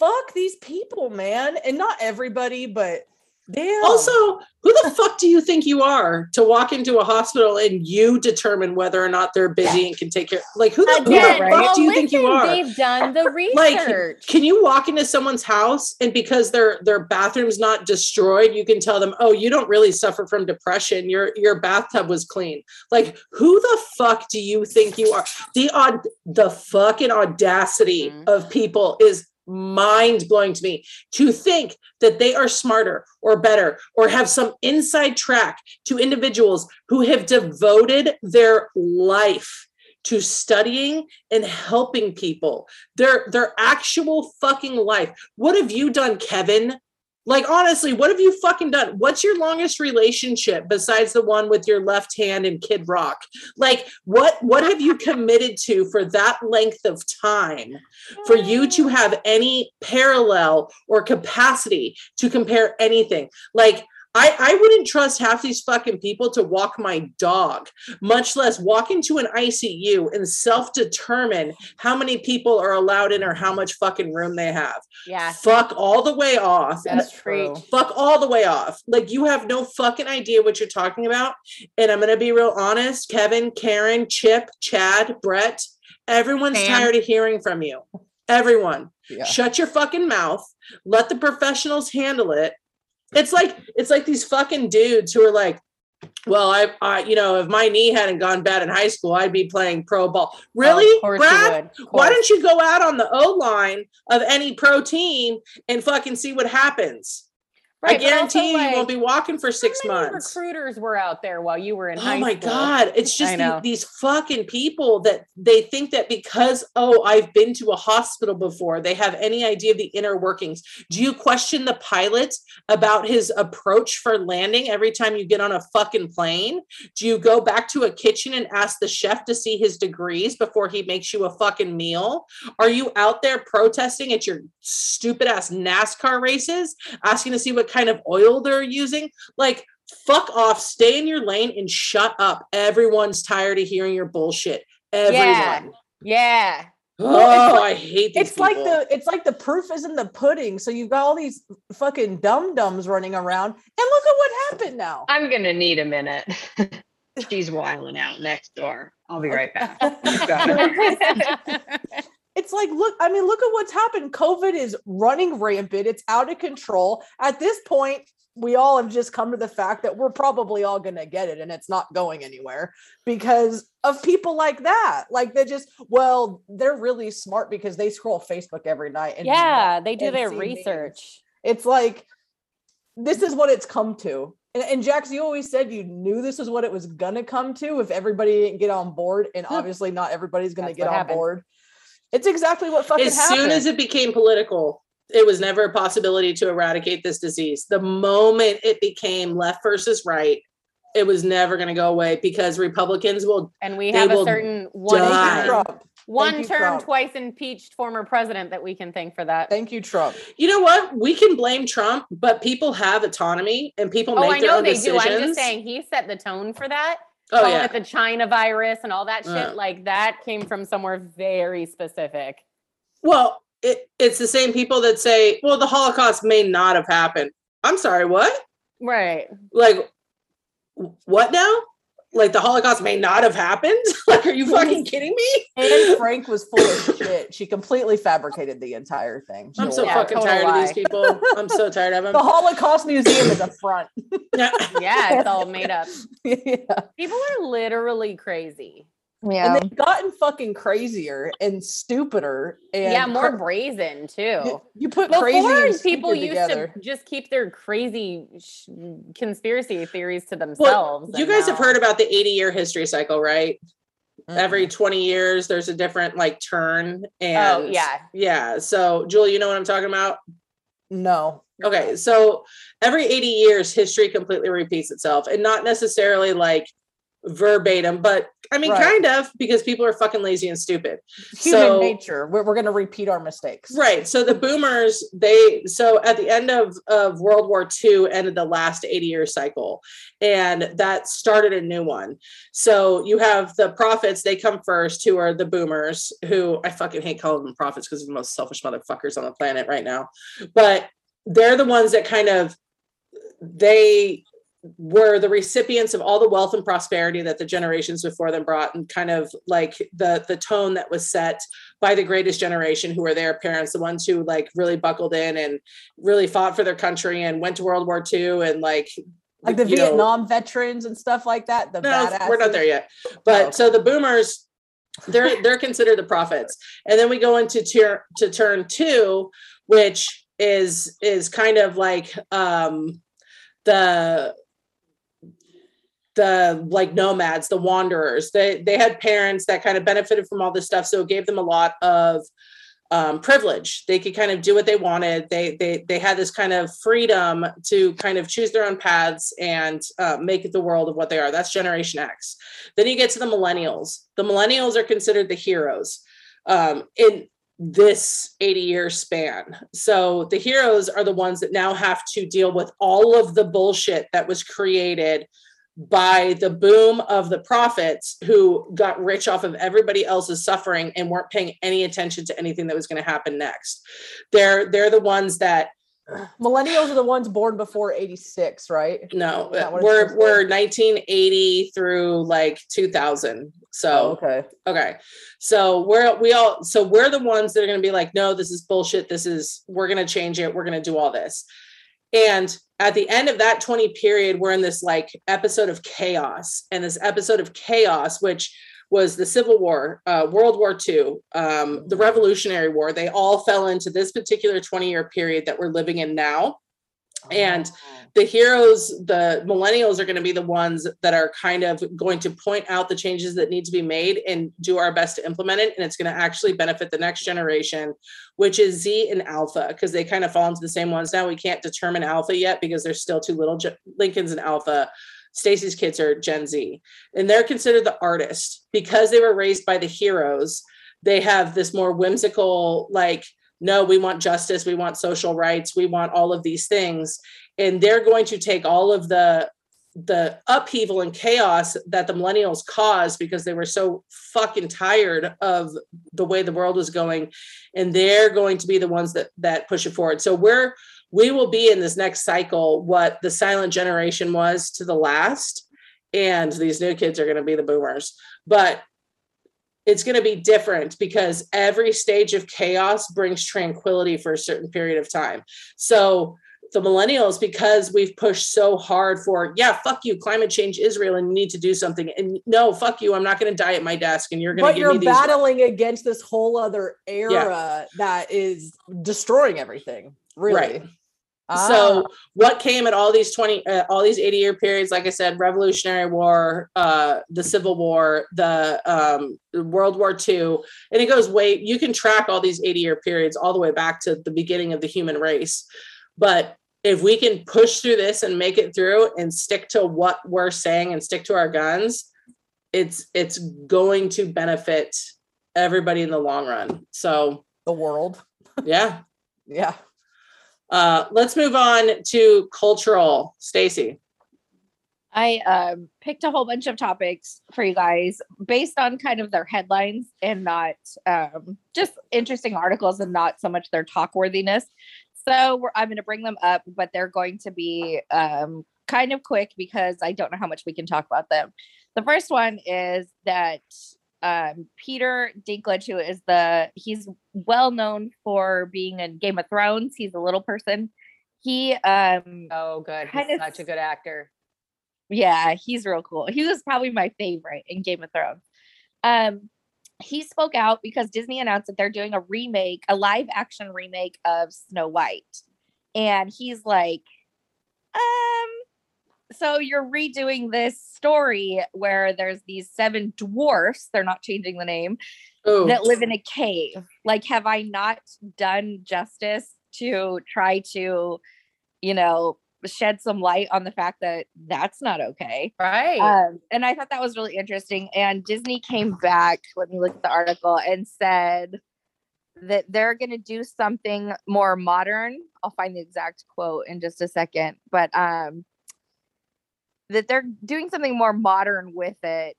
Fuck these people, man. And not everybody, but damn. also, who the fuck do you think you are to walk into a hospital and you determine whether or not they're busy and can take care? Like, who the, who the Again, fuck well, do you think you are? They've done the research. Like, research. Can you walk into someone's house and because their their bathroom's not destroyed, you can tell them, "Oh, you don't really suffer from depression. Your your bathtub was clean." Like, who the fuck do you think you are? The odd the fucking audacity Mhm. of people is mind blowing to me to think that they are smarter or better or have some inside track to individuals who have devoted their life to studying and helping people their their actual fucking life. What have you done kevin like honestly what have you fucking done? What's your longest relationship besides the one with your left hand and kid rock? Like what what have you committed to for that length of time for you to mm. have any parallel or capacity to compare anything? Like I, I wouldn't trust half these fucking people to walk my dog, much less walk into an ICU and self determine how many people are allowed in or how much fucking room they have. Yeah. Fuck all the way off. That's true. Fuck all the way off. Like you have no fucking idea what you're talking about. And I'm gonna be real honest, Kevin, Karen, Chip, Chad, Brett, everyone's Sam. tired of hearing from you. Everyone. Yeah. Shut your fucking mouth. Let the professionals handle it. It's like it's like these fucking dudes who are like, well, I, I, you know, if my knee hadn't gone bad in high school, I'd be playing pro ball. Really, Oh, of course you Brad? Why don't you go out on the O line of any pro team and fucking see what happens? Right, I guarantee you, you won't be walking for six months. Recruiters were out there while you were in oh high Oh my school. god, it's just the- these fucking people that they think that because oh, I've been to a hospital before, they have any idea of the inner workings. Do you question the pilot about his approach for landing every time you get on a fucking plane? Do you go back to a kitchen and ask the chef to see his degrees before he makes you a fucking meal? Are you out there protesting at your stupid ass NASCAR races, asking to see what kind of oil they're using? Like, fuck off, stay in your lane and shut up. Everyone's tired of hearing your bullshit. Everyone. Yeah. Oh, Well, it's I hate these It's like the it's like the proof is in the pudding. So you've got all these fucking dum dums running around, and look at what happened now. I'm gonna need a minute. She's wiling out next door. I'll be right back. You got it. It's like, look, I mean, look at what's happened. COVID is running rampant. It's out of control. At this point, we all have just come to the fact that we're probably all going to get it and it's not going anywhere because of people like that. Like they just, well, they're really smart because they scroll Facebook every night. And yeah, they do their see memes. research. It's like, this is what it's come to. And, and Jax, you always said you knew this is what it was going to come to if everybody didn't get on board. And obviously, not everybody's going to That's get on happened. board. It's exactly what fucking as happened. soon as it became political, it was never a possibility to eradicate this disease. The moment it became left versus right, it was never going to go away because Republicans will. And we have a certain one-term, one you, term Trump. twice impeached former president that we can thank for that. Thank you, Trump. You know what? We can blame Trump, but people have autonomy and people oh, make I their know own they decisions. do. I'm just saying he set the tone for that. Oh calling yeah. it the China virus and all that shit. Yeah. Like that came from somewhere very specific. Well, it, it's the same people that say, "Well, the Holocaust may not have happened." I'm sorry, what? Right. Like, what now? Like the Holocaust may not have happened? like, are you fucking kidding me? And Frank was full of shit. She completely fabricated the entire thing. I'm so. Yeah, fucking total tired of these people. I'm so tired of them. the Holocaust Museum is a front. Yeah. Yeah, it's all made up. yeah. People are literally crazy. Yeah. And they've gotten fucking crazier and stupider. And yeah, more cra- brazen too. you, you put crazy Before and people used together. to just keep their crazy sh- conspiracy theories to Well, themselves. you and guys have heard about the 80 year history cycle, right? Every Mm-mm. 20 years, there's a different like turn. Oh, and Oh yeah, Yeah. So, Julie, you know what I'm talking about? no. Okay. So, every 80 years, history completely repeats itself and not necessarily like verbatim, but I mean, Right. kind of because people are fucking lazy and stupid. Human So- nature. We're, we're going to repeat our mistakes. Right. So the boomers, they so at the end of, of World War II ended the last 80 year cycle. And that started a new one. So you have the prophets, they come first, who are the boomers, who I fucking hate calling them prophets because they're the most selfish motherfuckers on the planet right now. But they're the ones that kind of they were the recipients of all the wealth and prosperity that the generations before them brought and kind of like the the tone that was set by the greatest generation who were their parents the ones who like really buckled in and really fought for their country and went to world war ii and like Like the you know- Vietnam veterans and stuff like that. The no we're not there yet but Oh. so the boomers they're they're considered the prophets and then we go into tier to turn two which is is kind of like um the the like nomads the wanderers. They they had parents that kind of benefited from all this stuff so it gave them a lot of um, privilege. They could kind of do what they wanted. They they they had this kind of freedom to kind of choose their own paths and uh, make the world of what they are. That's generation x. Then you get to the millennials. The millennials are considered the heroes um, in this 80 year span. So the heroes are the ones that now have to deal with all of the bullshit that was created by the boom of the prophets who got rich off of everybody else's suffering and weren't paying any attention to anything that was going to happen next. They're they're the ones that Millennials are the ones born before 86, right? no, Is that what it's we're we're 1980 through like 2000. So Oh, okay. Okay. So we're we all so we're the ones that are going to be like, no, this is bullshit. This is we're going to change it. We're going to do all this. And at the end of that 20 period, we're in this like episode of chaos. And this episode of chaos, which was the Civil War, uh, World War II, um, the Revolutionary War, they all fell into this particular 20 year period that we're living in now. And ah. the heroes, the millennials are going to be the ones that are kind of going to point out the changes that need to be made and do our best to implement it. And it's going to actually benefit the next generation, which is Z and Alpha, because they kind of fall into the same ones now. We can't determine Alpha yet because they're still too little. Lincoln's and Alpha. Stacy's kids are Gen Z, and they're considered the artist because they were raised by the heroes. They have this more whimsical, like, no, we want justice, we want social rights, we want all of these things. And they're going to take all of the the upheaval and chaos that the millennials caused because they were so fucking tired of the way the world was going. And they're going to be the ones that that push it forward. So we're we will be in this next cycle what the silent generation was to the last. And these new kids are going to be the boomers. But it's going to be different because every stage of chaos brings tranquility for a certain period of time so the millennials because we've pushed so hard for yeah fuck you climate change is real and you need to do something and no fuck you i'm not going to die at my desk and you're going to But give you're me these battling against this whole other era that is destroying everything. Really. Right. Ah, so what came at all these 20 uh, all these 80 year periods like i said revolutionary war uh the civil war the um world war ii and it goes way you can track all these 80 year periods all the way back to the beginning of the human race but if we can push through this and make it through and stick to what we're saying and stick to our guns it's it's going to benefit everybody in the long run so the world. yeah Yeah. Uh let's move on to cultural stacy I um, picked a whole bunch of topics for you guys based on kind of their headlines and not um, just interesting articles and not so much their talk worthiness. So I'm going to bring them up, but they're going to be um, kind of quick because I don't know how much we can talk about them. The first one is that um, Peter Dinklage, who is the he's well known for being in Game of Thrones. He's a little person. He um Oh, good. He's such a good actor. yeah, he's real cool. He was probably my favorite in Game of Thrones. Um, he spoke out because Disney announced that they're doing a remake, a live action remake of Snow White. And he's like, um, so you're redoing this story where there's these seven dwarfs, they're not changing the name, oh that live in a cave. Like, have I not done justice to try to, you know, shed some light on the fact that that's not okay? Right. Um, and I thought that was really interesting. And Disney came back, let me look at the article, and said that they're going to do something more modern. I'll find the exact quote in just a second, but um, that they're doing something more modern with it.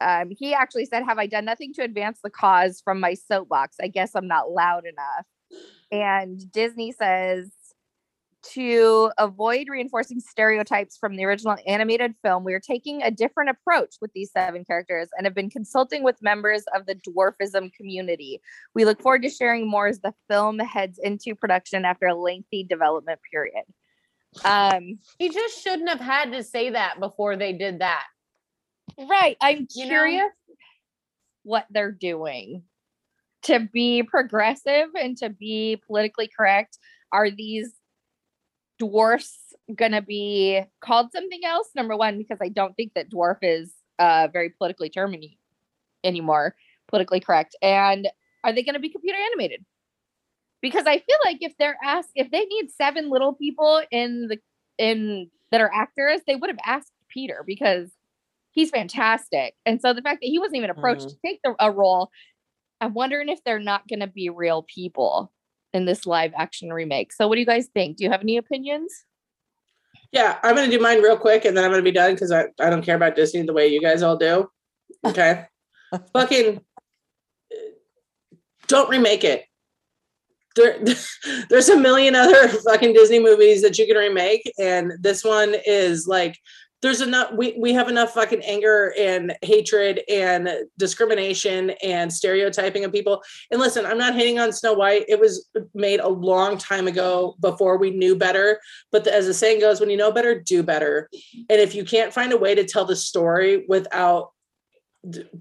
Um, he actually said, Have I done nothing to advance the cause from my soapbox? I guess I'm not loud enough. And Disney says, to avoid reinforcing stereotypes from the original animated film, we are taking a different approach with these seven characters and have been consulting with members of the dwarfism community. We look forward to sharing more as the film heads into production after a lengthy development period. Um, he just shouldn't have had to say that before they did that. right. I'm You know? curious what they're doing to be progressive and to be politically correct. Are these dwarfs gonna be called something else? Number one, because I don't think that dwarf is uh very politically term any- anymore, politically correct. And are they gonna be computer animated? Because I feel like if they're asked if they need seven little people in the in that are actors, they would have asked Peter because he's fantastic. And so the fact that he wasn't even approached to take the, a role I'm wondering if they're not going to be real people in this live action remake. So, what do you guys think? Do you have any opinions? Yeah, I'm gonna do mine real quick and then I'm gonna be done because I, I don't care about Disney the way you guys all do. Okay. Fucking uh, don't remake it. There, there's a million other fucking Disney movies that you can remake, and this one is like there's enough we, we have enough fucking anger and hatred and discrimination and stereotyping of people. And listen i'm not hating on snow white. It was made a long time ago before we knew better. But the, as the saying goes when you know better do better. And if you can't find a way to tell the story without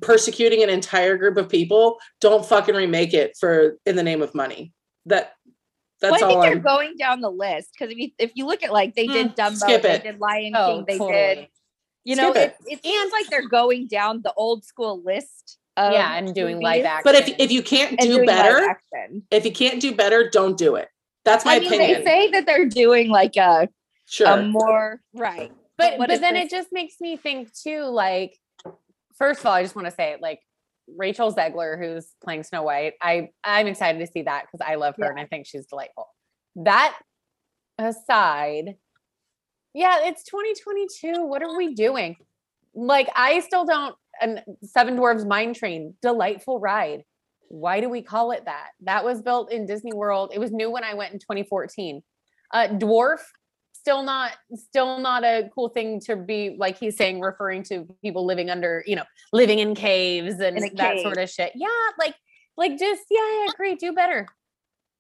persecuting an entire group of people don't fucking remake it for in the name of money that that's well, I think all they're I'm, going down the list because if you if you look at like they did Mm, Dumbo, skip they did Lion Oh, King, they did totally. you know Skip it, it seems like they're going down the old school list. Of yeah, and doing live action. but if if you can't do better if you can't do better don't do it that's my I mean, opinion they say that they're doing like a, sure a more right. but what but then this? it just makes me think too like first of all i just want to say like rachel zegler who's playing snow white i i'm excited to see that because i love her Yeah. and i think she's delightful. That aside yeah it's 2022 what are we doing? Like i still don't and seven dwarves mine train delightful ride. Why do we call it that? That was built in disney world. It was new when i went in 2014 uh dwarf still not still not a cool thing to be like he's saying referring to people living under you know living in caves and In a that sort of shit. Yeah like like just yeah i agree. Do better.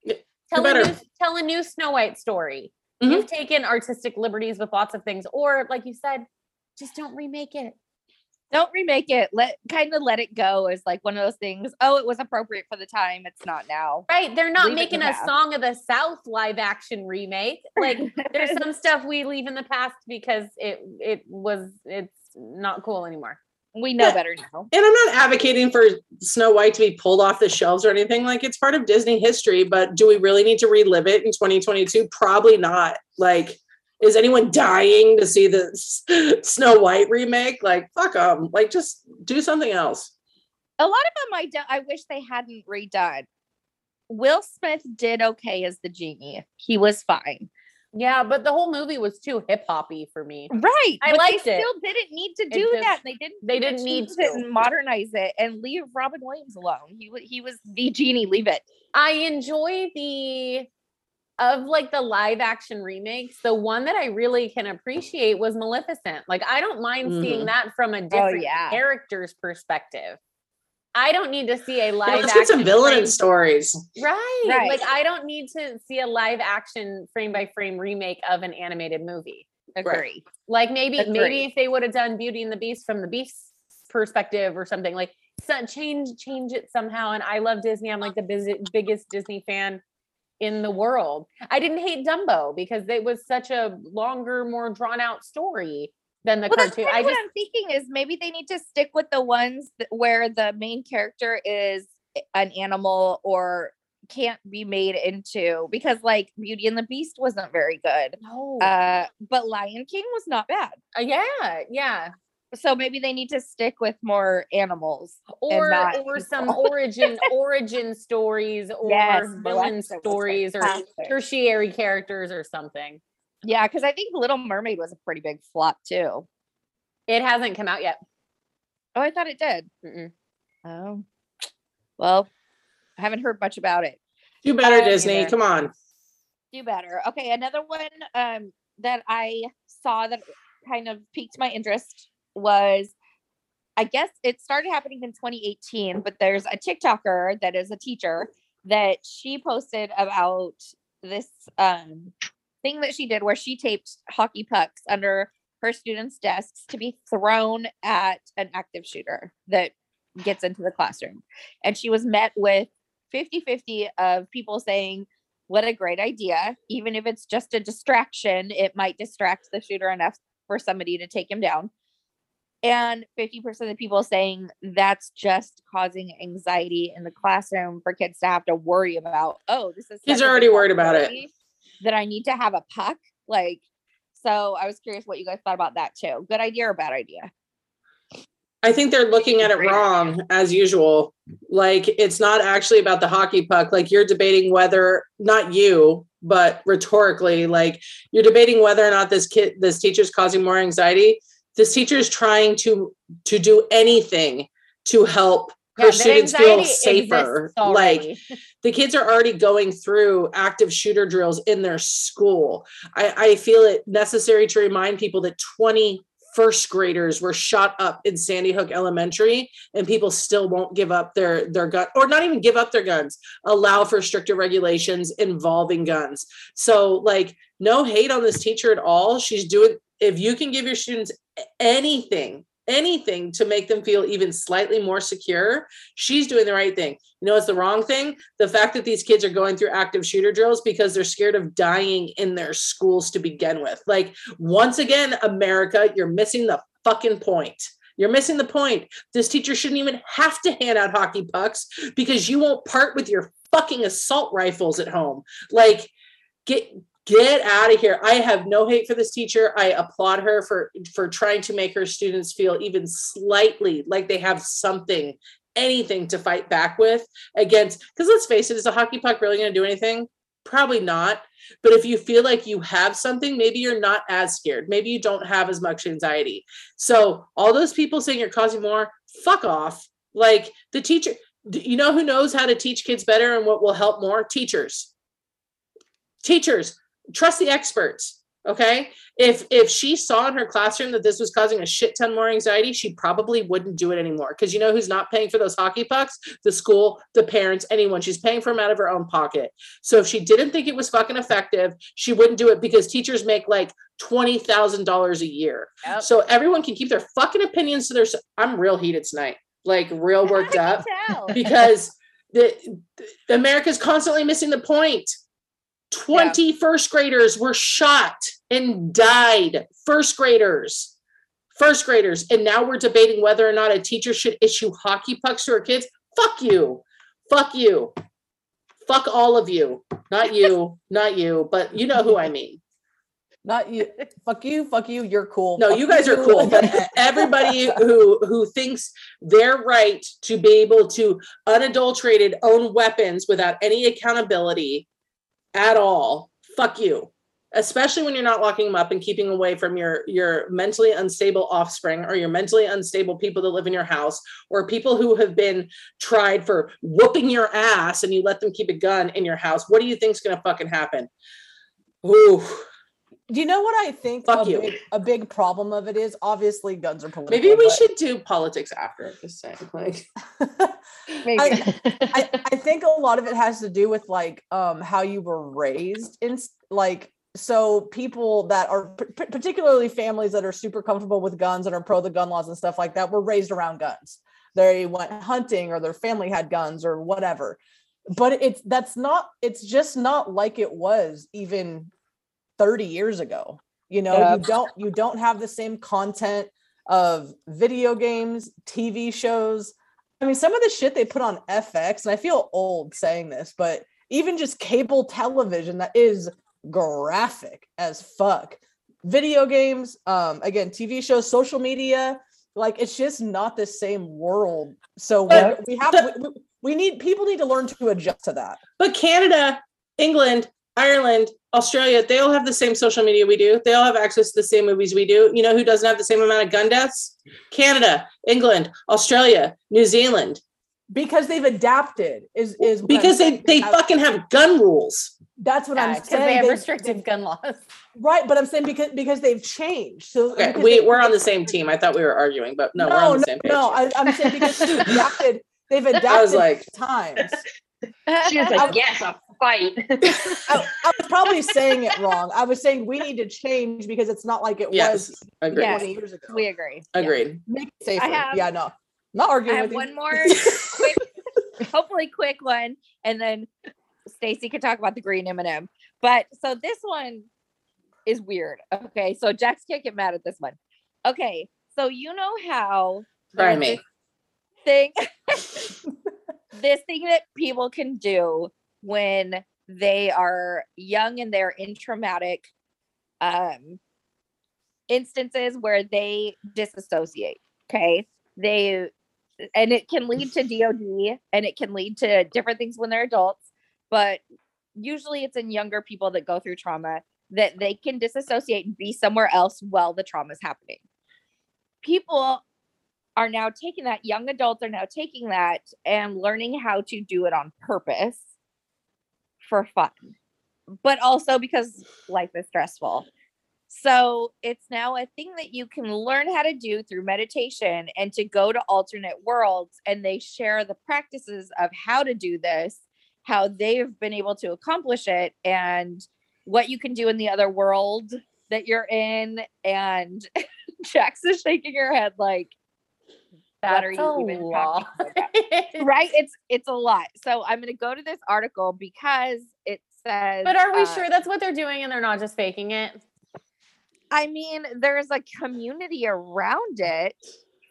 Yeah, tell do a new tell a new snow white story. Mhm. you've taken artistic liberties with lots of things or like you said just don't remake it Don't remake it. Let kind of let it go as like one of those things. Oh, it was appropriate for the time. It's not now. right they're not Leave making the a past. song of the south live action remake like there's some stuff we leave in the past because it it was it's not cool anymore we know Yeah. better now. and i'm not advocating for snow white to be pulled off the shelves or anything like it's part of disney history but do we really need to relive it in 2022 probably not like is anyone dying to see the snow white remake like fuck them like just do something else A lot of them I do, I wish they hadn't redone. Will Smith did okay as the genie. He was fine. yeah but the whole movie was too hip-hoppy for me Right. I but liked they it. still didn't need to do just- that. They didn't they didn't need change it to. and modernize it and leave Robin Williams alone. He wa- he was the genie. Leave it. I enjoy the of like the live action remakes. The one that I really can appreciate was Maleficent. Like I don't mind seeing Mhm. that from a different yeah. character's perspective. I don't need to see a Yeah, live let's get some action villain frame- stories Right. Right. Like I don't need to see a live action frame by frame remake of an animated movie. Agree. Like maybe maybe if they would have done Beauty and the Beast from the Beast's perspective or something like so change change it somehow. And I love Disney. I'm like the busy, biggest Disney fan in the world. I didn't hate Dumbo because it was such a longer, more drawn out story than the Well, cartoon. kind I what just I'm thinking is maybe they need to stick with the ones that, where the main character is an animal or can't be made into because like Beauty and the Beast wasn't very good. no. Uh, but Lion King was not bad. Uh, yeah, yeah. So maybe they need to stick with more animals. Or not or some origin origin stories or Yes, villain Maleficent stories or tertiary characters or something. Yeah, because I think Little Mermaid was a pretty big flop too. It hasn't come out yet. Oh, I thought it did. Mm-mm. Oh, well, I haven't heard much about it. do better Uh, disney neither. come on Do better. Okay, another one um, that I saw that kind of piqued my interest was I guess it started happening in 2018, but there's a TikToker that is a teacher that she posted about this um, thing that she did where she taped hockey pucks under her students' desks to be thrown at an active shooter that gets into the classroom. And she was met with 50 50 of people saying, What a great idea. Even if it's just a distraction, it might distract the shooter enough for somebody to take him down. And 50% of the people saying that's just causing anxiety in the classroom for kids to have to worry about, oh, this is Kids are already worried about it. That I need to have a puck. Like, so I was curious what you guys thought about that too. Good idea or bad idea? I think they're looking at it wrong as usual. Like it's not actually about the hockey puck. Like you're debating whether not you, but rhetorically, like you're debating whether or not this kid, this teacher's causing more anxiety. This teacher is trying to to do anything to help her Yeah, students feel safer. Like the kids are already going through active shooter drills in their school. I, I feel it necessary to remind people that 20 first graders were shot up in Sandy Hook Elementary, and people still won't give up their their gun or not even give up their guns, allow for stricter regulations involving guns. So, like, no hate on this teacher at all. She's doing if you can give your students anything anything to make them feel even slightly more secure she's doing the right thing. You know what's the wrong thing? The fact that these kids are going through active shooter drills because they're scared of dying in their schools to begin with. Like once again america you're missing the fucking point. You're missing the point. This teacher shouldn't even have to hand out hockey pucks because you won't part with your fucking assault rifles at home. Like get get out of here. I have no hate for this teacher. I applaud her for for trying to make her students feel even slightly like they have something anything to fight back with against because let's face it is a hockey puck really going to do anything? Probably not. But if you feel like you have something maybe you're not as scared. Maybe you don't have as much anxiety. So all those people saying you're causing more fuck off. Like the teacher you know who knows how to teach kids better and what will help more? Teachers. Teachers trust the experts okay? If if she saw in her classroom that this was causing a shit ton more anxiety she probably wouldn't do it anymore. Because you know who's not paying for those hockey pucks? The school the parents anyone. She's paying for them out of her own pocket. So if she didn't think it was fucking effective she wouldn't do it because teachers make like $20000 a year. Yep. so everyone can keep their fucking opinions to their i'm real heated tonight like real worked up. Tell. because the, the America's constantly missing the point. 20 first graders were shot and died. First graders. First graders. And now we're debating whether or not a teacher should issue hockey pucks to her kids. Fuck you. Fuck you. Fuck all of you. Not you. Not you. But you know who I mean. Not you. fuck you. Fuck you. You're cool. No, fuck you guys are cool, but everybody who who thinks they're right to be able to unadulterated own weapons without any accountability at all, fuck you. Especially when you're not locking them up and keeping away from your your mentally unstable offspring or your mentally unstable people that live in your house or people who have been tried for whooping your ass and you let them keep a gun in your house. What do you think's gonna fucking happen? Ooh, Do you know what I think Fuck a, you. Big, a big problem of it is? Obviously, guns are political. maybe we but- should do politics after. Just saying, like. Maybe. I, I, I think a lot of it has to do with like um how you were raised in like so people that are p- p- particularly families that are super comfortable with guns and are pro the gun laws and stuff like that were raised around guns they went hunting or their family had guns or whatever but it's that's not it's just not like it was even 30 years ago you know Yeah. you don't you don't have the same content of video games tv shows I mean, some of the shit they put on FX, and I feel old saying this, but even just cable television that is graphic as fuck. Video games, um, again, TV shows, social media, like it's just not the same world. So we, we have we, we need people need to learn to adjust to that. But Canada, England, Ireland, Australia, they all have the same social media we do. They all have access to the same movies we do. You know who doesn't have the same amount of gun deaths? Canada, England, Australia, New Zealand. Because they've adapted is is Because they they fucking have gun rules. that's what I'm saying. they have They- restrictive gun laws. right, but I'm saying because because they've changed. So Okay, we they- we're on the same team. I thought we were arguing, but no, we're on the same page. No, I, I'm saying because they've adapted. They've adapted I was like, times. She was like, yes, a fight. I, I was probably saying it wrong. I was saying we need to change because it's not like it yes, was agreed, Yeah. 20 years ago. we agree. agreed. Make it safer. have- yeah, no, not I arguing have with you. one more quick, hopefully quick one, and then Stacy can talk about the green M&M. But so this one is weird. Okay, so Jax can't get mad at this one. Okay, so you know how Try me. this thing, this thing that people can do when they are young and they're in traumatic um instances where they disassociate. Okay. they and it can lead to DID and it can lead to different things when they're adults, but usually it's in younger people that go through trauma that they can disassociate and be somewhere else while the trauma is happening. People are now taking that, young adults are now taking that and learning how to do it on purpose for fun, but also because life is stressful. So it's now a thing that you can learn how to do through meditation and to go to alternate worlds and they share the practices of how to do this, how they've been able to accomplish it and what you can do in the other world that you're in and Jax is shaking her head like what are That's a even lot. right it's it's a lot so i'm going to go to this article because it says But are we uh, sure that's what they're doing and they're not just faking it? I mean, there's a community around it.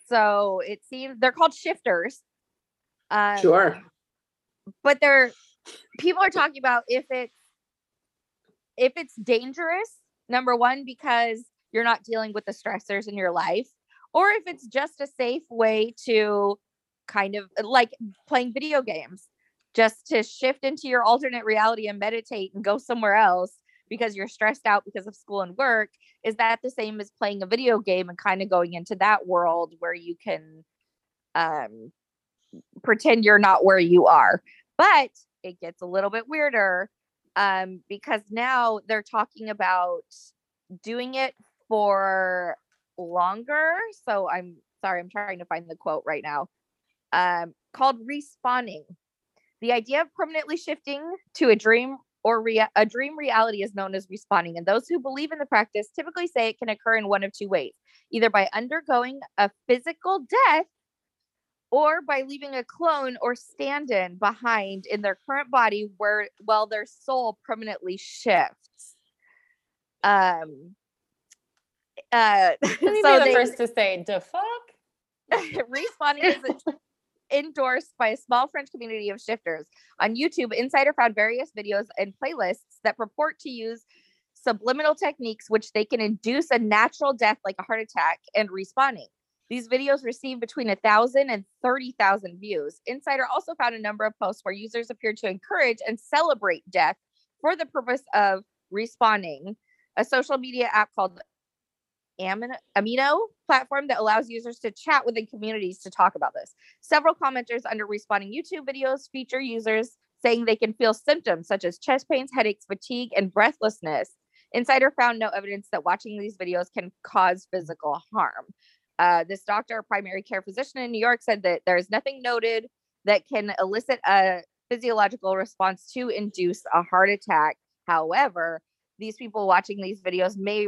So it seems they're called shifters. Um, Sure. But they're people are talking about if it's if it's dangerous, number one, because you're not dealing with the stressors in your life, or if it's just a safe way to kind of like playing video games, just to shift into your alternate reality and meditate and go somewhere else because you're stressed out because of school and work is that the same as playing a video game and kind of going into that world where you can um pretend you're not where you are. But it gets a little bit weirder um because now they're talking about doing it for longer so i'm sorry i'm trying to find the quote right now um called respawning the idea of permanently shifting to a dream or rea- a dream reality is known as respawning. And those who believe in the practice typically say it can occur in one of two ways either by undergoing a physical death or by leaving a clone or stand in behind in their current body where while their soul permanently shifts. Um, uh, so the they- first to say, "The fuck." respawning is endorsed by a small French community of shifters. On YouTube, Insider found various videos and playlists that purport to use subliminal techniques which they can induce a natural death like a heart attack and respawning. These videos received between a thousand and 30,000 views. Insider also found a number of posts where users appeared to encourage and celebrate death for the purpose of respawning. A social media app called Amino, platform that allows users to chat within communities to talk about this. Several commenters under respawning YouTube videos feature users saying they can feel symptoms such as chest pains, headaches, fatigue, and breathlessness. Insider found no evidence that watching these videos can cause physical harm. Uh, this doctor, primary care physician in New York, said that there is nothing noted that can elicit a physiological response to induce a heart attack. However, these people watching these videos may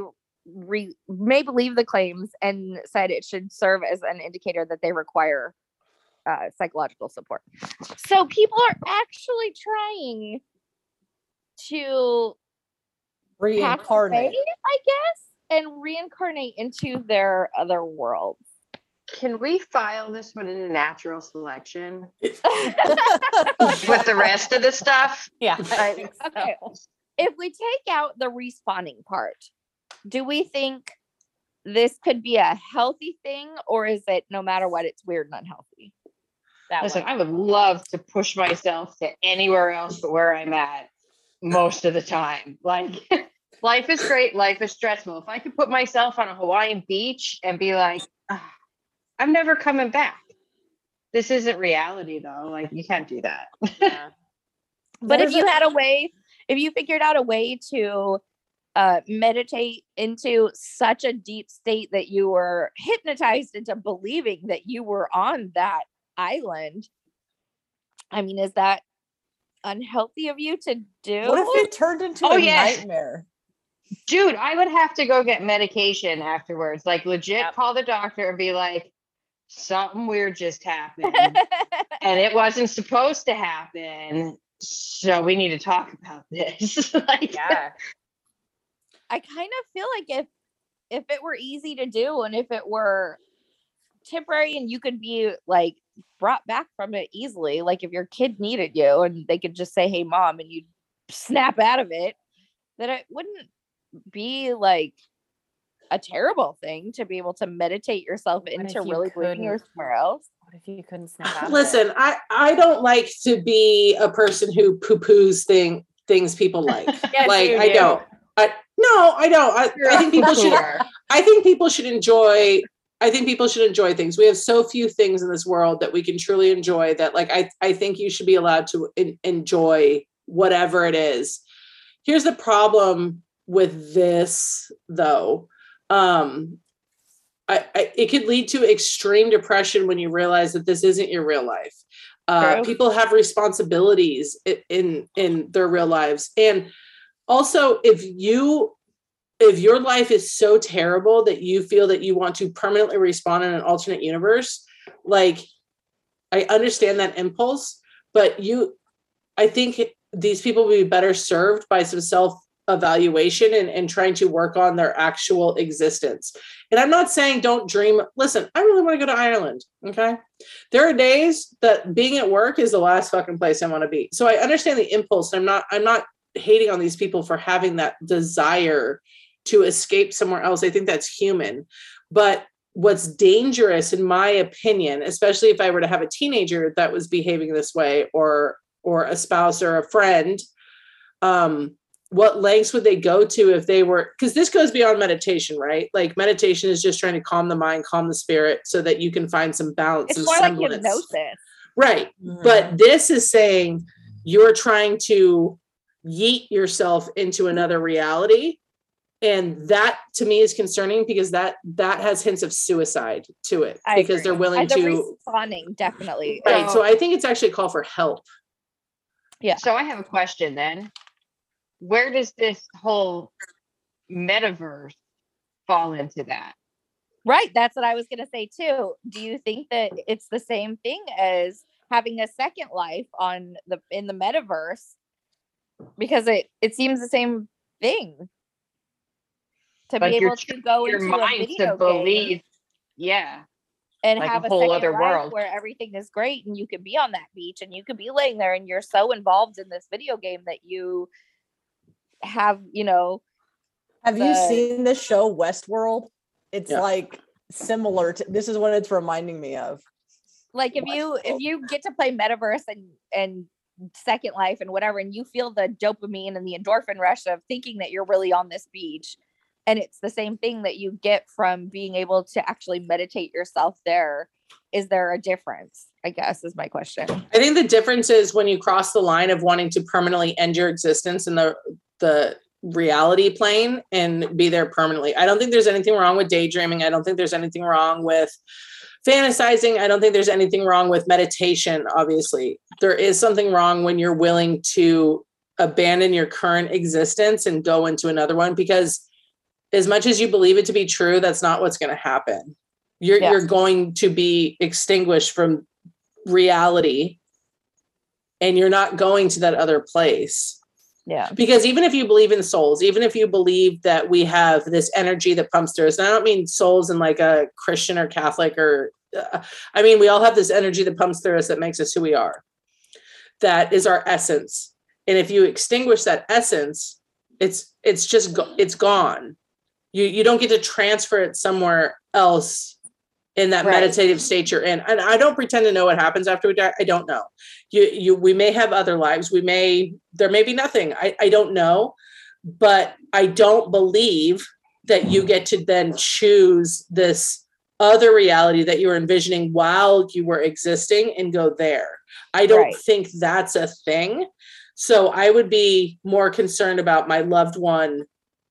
re- may believe the claims and said it should serve as an indicator that they require uh, psychological support. So people are actually trying to pass Reincarnate. away, I guess, and reincarnate into their other worlds. Can we file this one in a natural selection with the rest of the stuff? Yeah. I- I think so. okay. if we take out the respawning part, do we think this could be a healthy thing, or is it no matter what, it's weird and unhealthy? That Listen, one. I would love to push myself to anywhere else but where I'm at most of the time. Like, life is great, life is stressful. If I could put myself on a Hawaiian beach and be like, "Ah, I'm never coming back. This isn't reality, though. Like, you can't do that. Yeah. But if you had a way, if you figured out a way to uh, meditate into such a deep state that you were hypnotized into believing that you were on that island, I mean, is that unhealthy of you to do? What if it turned into Oh, a yes. nightmare? Dude, I would have to go get medication afterwards. Like, legit Yep. call the doctor and be like, something weird just happened. and it wasn't supposed to happen. So we need to talk about this. like, Yeah. I kind of feel like if if it were easy to do and if it were temporary and you could be like brought back from it easily, like if your kid needed you and they could just say, "Hey, mom," and you snap out of it, that it wouldn't be like a terrible thing to be able to meditate yourself if into you really believing you're couldn't? somewhere else. What if you couldn't snap out of it? Listen, I I don't like to be a person who poo poos thing things people like. Yes, like I don't. No, I don't. I, I think people should. I think people should enjoy. I think people should enjoy things. We have so few things in this world that we can truly enjoy. That like I I think you should be allowed to en- enjoy whatever it is. Here's the problem with this though. Um, I, I it could lead to extreme depression when you realize that this isn't your real life. Uh, people have responsibilities in in their real lives, and also if you if your life is so terrible that you feel that you want to permanently respawn in an alternate universe, like I understand that impulse, but you, I think these people would be better served by some self evaluation and, and trying to work on their actual existence. And I'm not saying don't dream. Listen, I really want to go to Ireland. Okay. There are days that being at work is the last fucking place I want to be. So I understand the impulse. I'm not, I'm not hating on these people for having that desire to escape somewhere else. I think that's human. But what's dangerous in my opinion, especially if I were to have a teenager that was behaving this way or or a spouse or a friend, um, what lengths would they go to if they were because this goes beyond meditation, right? Like meditation is just trying to calm the mind, calm the spirit so that you can find some balance. It's some more like hypnosis. Right. Mm-hmm. But this is saying you're trying to yeet yourself into another reality. And that to me is concerning because that that has hints of suicide to it I because agree. they're willing the to respawning definitely. right. is- So I think it's actually a call for help. Yeah so I have a question then. Where does this whole metaverse fall into that? Right. That's what I was going to say too. Do you think that it's the same thing as having a second life on the in the metaverse? Because it it seems the same thing. To Like be able to go Your into a mind video to game. Yeah. and like have a, whole second other world. where everything is great and you can be on that beach and you could be laying there and you're so involved in this video game that you have, you know, Have you seen the show Westworld? It's Yeah. like similar to this is what it's reminding me of. like if you if you get to play metaverse and and second life and whatever and you feel the dopamine and the endorphin rush of thinking that you're really on this beach and it's the same thing that you get from being able to actually meditate yourself there is there a difference i guess is my question I think the difference is when you cross the line of wanting to permanently end your existence in the the reality plane and be there permanently. I don't think there's anything wrong with daydreaming. I don't think there's anything wrong with fantasizing. I don't think there's anything wrong with meditation, obviously. There is something wrong when you're willing to abandon your current existence and go into another one because as much as you believe it to be true, that's not what's going to happen. You're Yeah. you're going to be extinguished from reality and you're not going to that other place yeah. Because even if you believe in souls even if you believe that we have this energy that pumps through us and i don't mean souls in like a christian or catholic or uh, i mean we all have this energy that pumps through us that makes us who we are. That is our essence. And if you extinguish that essence it's it's just go- it's gone. You you don't get to transfer it somewhere else in that Right. meditative state you're in. And i don't pretend to know what happens after we die. I don't know. You you we may have other lives. We may there may be nothing. I i don't know. But i don't believe that you get to then choose this other reality that you were envisioning while you were existing and go there. I don't Right. think that's a thing. So i would be more concerned about my loved one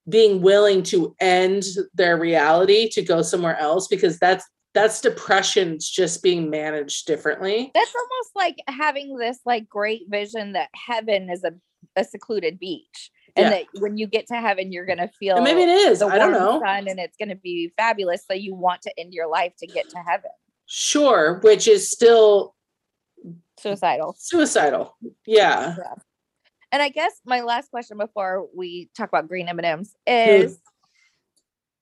being willing to end their reality to go somewhere else because that's that's depression's just being managed differently. That's almost like having this like great vision that heaven is a, a secluded beach and Yeah. that when you get to heaven you're going to feel and maybe it is i don't know. sun and it's going to be fabulous so you want to end your life to get to heaven. Sure which is still suicidal. Suicidal yeah. And i guess my last question before we talk about green m&ms hmm. is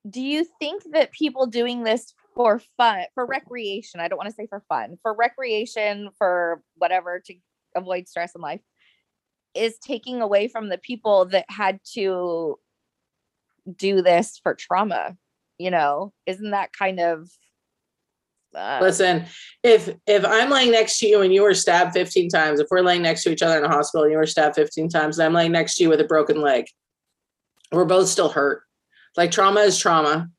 do you think that people doing this for fun for recreation i don't want to say for fun for recreation for whatever to avoid stress in life is taking away from the people that had to do this for trauma you know, isn't that kind of uh, Listen, if if I'm laying next to you and you were stabbed 15 times, if we're laying next to each other in a hospital and you were stabbed 15 times, and I'm laying next to you with a broken leg, we're both still hurt. Like trauma is trauma.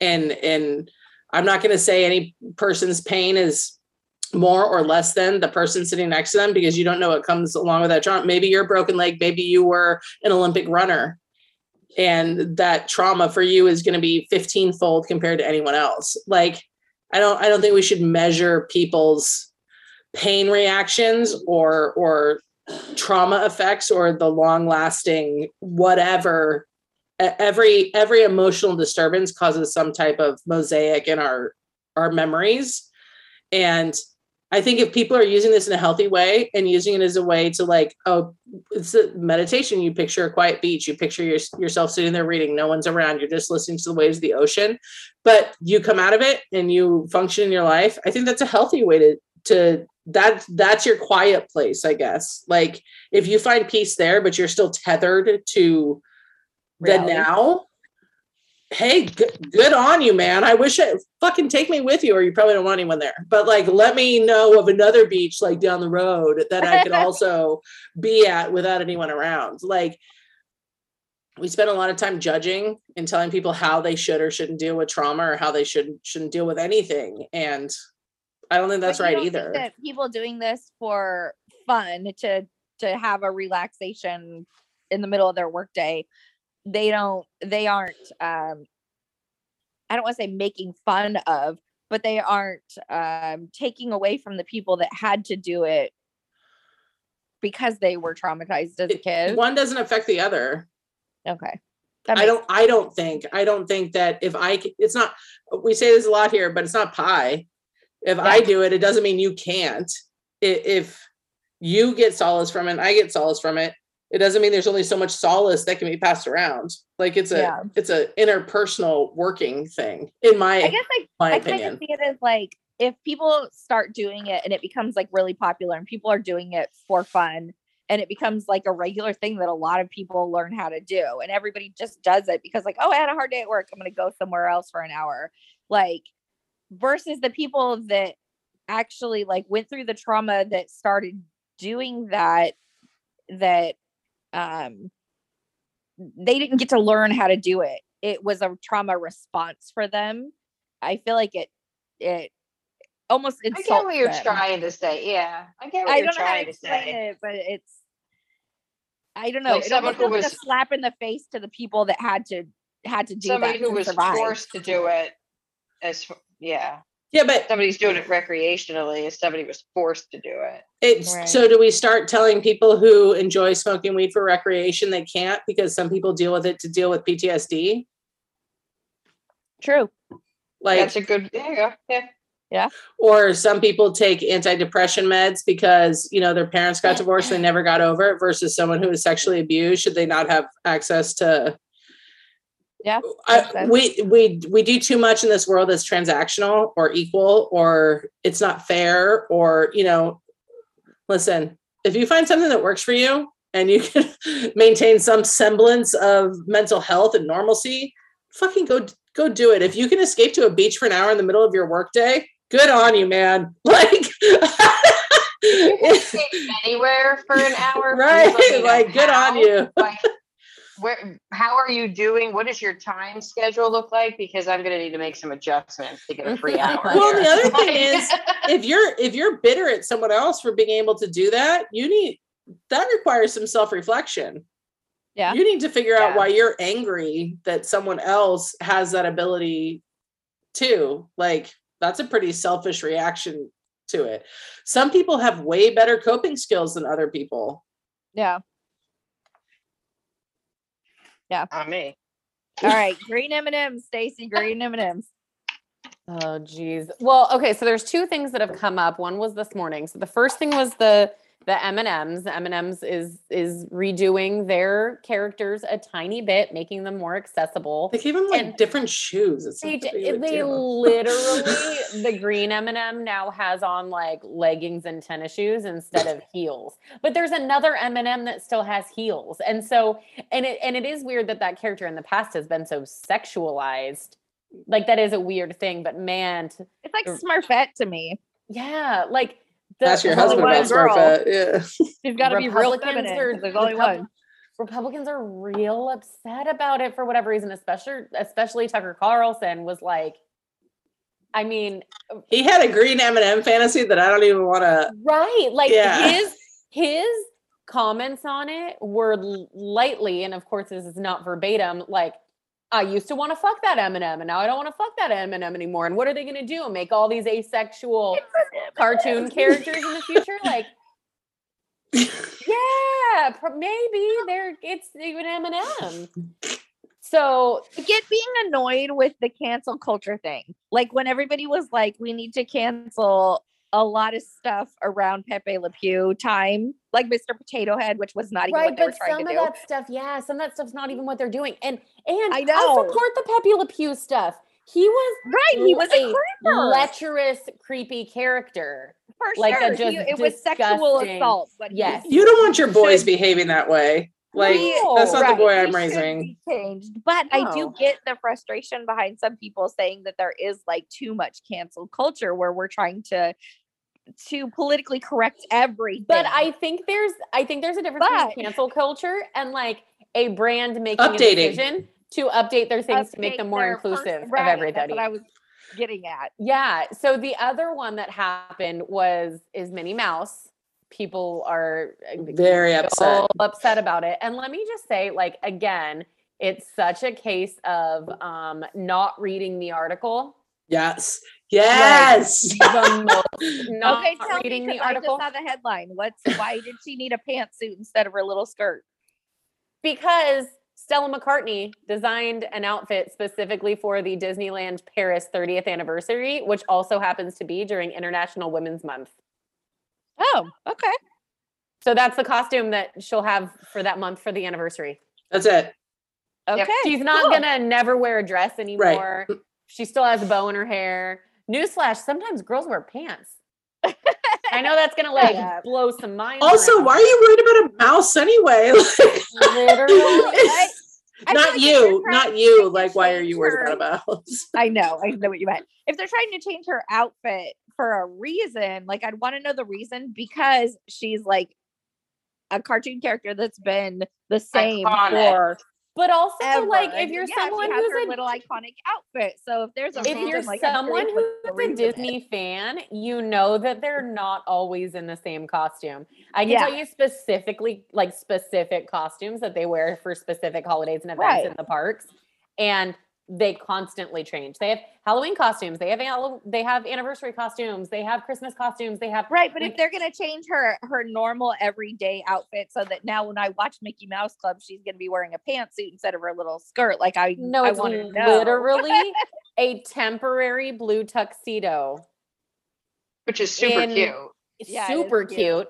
And and I'm not gonna say any person's pain is more or less than the person sitting next to them because you don't know what comes along with that trauma. Maybe you're a broken leg, maybe you were an Olympic runner. And that trauma for you is going to be 15 fold compared to anyone else. Like, I don't I don't think we should measure people's pain reactions or or trauma effects or the long lasting whatever every every emotional disturbance causes some type of mosaic in our our memories. And i think if people are using this in a healthy way and using it as a way to like oh it's a meditation you picture a quiet beach you picture your, yourself sitting there reading no one's around you're just listening to the waves of the ocean but you come out of it and you function in your life i think that's a healthy way to to that that's your quiet place i guess. Like if you find peace there but you're still tethered to the Reality. now. Hey good, good on you man. I wish it fucking take me with you or you probably don't want anyone there. But like let me know of another beach like down the road that i could also be at without anyone around. Like we spend a lot of time judging and telling people how they should or shouldn't deal with trauma or how they should shouldn't deal with anything. And i don't think that's right either. that people doing this for fun to to have a relaxation in the middle of their workday, they don't they aren't um I don't want to say making fun of, but they aren't um taking away from the people that had to do it because they were traumatized as a It- one doesn't affect the other Okay. I don't I don't think I don't think that if I, it's not we say this a lot here, but it's not pie. If I do it, it doesn't mean you can't. If you get solace from it, I get solace from it. It doesn't mean there's only so much solace that can be passed around. Like it's a Yeah. it's a interpersonal working thing, in my I guess I my I kind of opinion. see it as like if people start doing it and it becomes like really popular and people are doing it for fun and it becomes like a regular thing that a lot of people learn how to do and everybody just does it because like oh I had a hard day at work I'm going to go somewhere else for an hour like versus the people that actually like went through the trauma that started doing that that um they didn't get to learn how to do it it was a trauma response for them i feel like it it almost I insults get what you're them. trying to say. Yeah, I get what i you're don't know how to trying to say. it but it's i don't know Like it someone who feels like a slap in the face to the people that had to had to do Somebody that who was survive. forced to do it, as yeah, Yeah, but somebody's doing it recreationally. As somebody was forced to do it. it's Right. so do we start telling people who enjoy smoking weed for recreation they can't because some people deal with it to deal with PTSD? true Like That's a good. There you go. Yeah. or some people take antidepressant meds because you know their parents got divorced and they never got over it versus someone who was sexually abused should they not have access to Yeah, oh, I, we we we do too much in this world that's transactional or equal or it's not fair or you know listen if you find something that works for you and you can maintain some semblance of mental health and normalcy fucking go go do it. If you can escape to a beach for an hour in the middle of your workday good on you man. Like Escape anywhere for an hour. right let me know like good on you. Like, where? How are you doing? What does your time schedule look like? Because I'm gonna need to make some adjustments to get a free hour. Well, the other thing is, if you're if you're bitter at someone else for being able to do that you need that requires some self-reflection Yeah. you need to figure out Yeah. why you're angry that someone else has that ability too like that's a pretty selfish reaction to it some people have way better coping skills than other people yeah on me. all right green m&ms stacy green m&ms Oh geez. Well, okay. So there's two things that have come up. One was this morning. So the first thing was the the M and M's. M and M's is is redoing their characters a tiny bit, making them more accessible. they gave them like And different shoes it's They, not that d- big of a they literally the green M&M now has on like leggings and tennis shoes instead of heels. But there's another M&M that still has heels. And so and it and it is weird that that character in the past has been so sexualized like that is a weird thing, but man, t- It's like Or- Smurfette to me. yeah, like the, Ask your husband only about one girl. Yeah. She's got to be real Republicans feminine. are- There's only Repub- one. Republicans are real upset about it for whatever reason, especially especially Tucker Carlson was like, I mean, He had a green M&M fantasy that I don't even want to. right, like Yeah. his his comments on it were lightly, and of course this is not verbatim, like. I used to want to fuck that M&M, and now I don't want to fuck that M&M anymore. And what are they going to do? Make all these asexual cartoon characters in the future? Like, yeah, maybe they're it's even M&M. So I get being annoyed with the cancel culture thing. Like when everybody was like, we need to cancel a lot of stuff around Pepe Le Pew time, like Mr. Potato Head, which was not even right, what they were trying but trying some of that stuff, yeah, some of that stuff's not even what they're doing. And and I I support the Pepe Le Pew stuff. He was Right, he was a a creeper. lecherous, creepy character. for like a sure. He- it was sexual assault. But Yes. You don't want your boys Should- behaving that way. Like No, that's not Right, the boy I'm should raising. Changed, but I do get the frustration behind some people saying that there is like too much cancel culture where we're trying to to politically correct everything. But I think there's I think there's a difference But- between cancel culture and like a brand making Updating. a decision to update their things to make them more their pers- inclusive right, of everybody. That's what I was getting at. Yeah. So the other one that happened was is Minnie Mouse. People are uh, Very upset. upset about it. And let me just say, like again, it's such a case of um not reading the article. Yes. Yes. The most okay, tell me reading the 'cause I just article saw the headline. What's why did she need a pantsuit instead of her little skirt? because Stella McCartney designed an outfit specifically for the Disneyland Paris 30th anniversary, which also happens to be during International Women's Month. Oh, okay. So that's the costume that she'll have for that month for the anniversary. That's it. Okay. She's not cool. gonna never wear a dress anymore. She still has a bow in her hair. Newsflash: Sometimes girls wear pants. I know that's gonna like Yeah. blow some minds. Also, around. why are you worried about a mouse anyway? Literally, I- I feel not like you, not you. Like, why are you worried her- about a mouse? I know, I know what you meant. If they're trying to change her outfit for a reason, like I'd want to know the reason because she's like a cartoon character that's been the same Iconic. for but also ever. like if you're yeah, someone has who's her a little iconic outfit. So if there's a if you're like, someone curious what the who's a. Disney fan, you know that they're not always in the same costume. I can Yeah. tell you specifically, like specific costumes that they wear for specific holidays and events Right. in the parks, and they constantly change. They have Halloween costumes, they have they have anniversary costumes, they have Christmas costumes, they have Right, but like- if they're gonna change her her normal everyday outfit so that now when I watch Mickey Mouse Club, she's gonna be wearing a pantsuit instead of her little skirt, like I no, I it's want to know. literally a temporary blue tuxedo. which is super in- cute. Yeah, it is super cute. cute.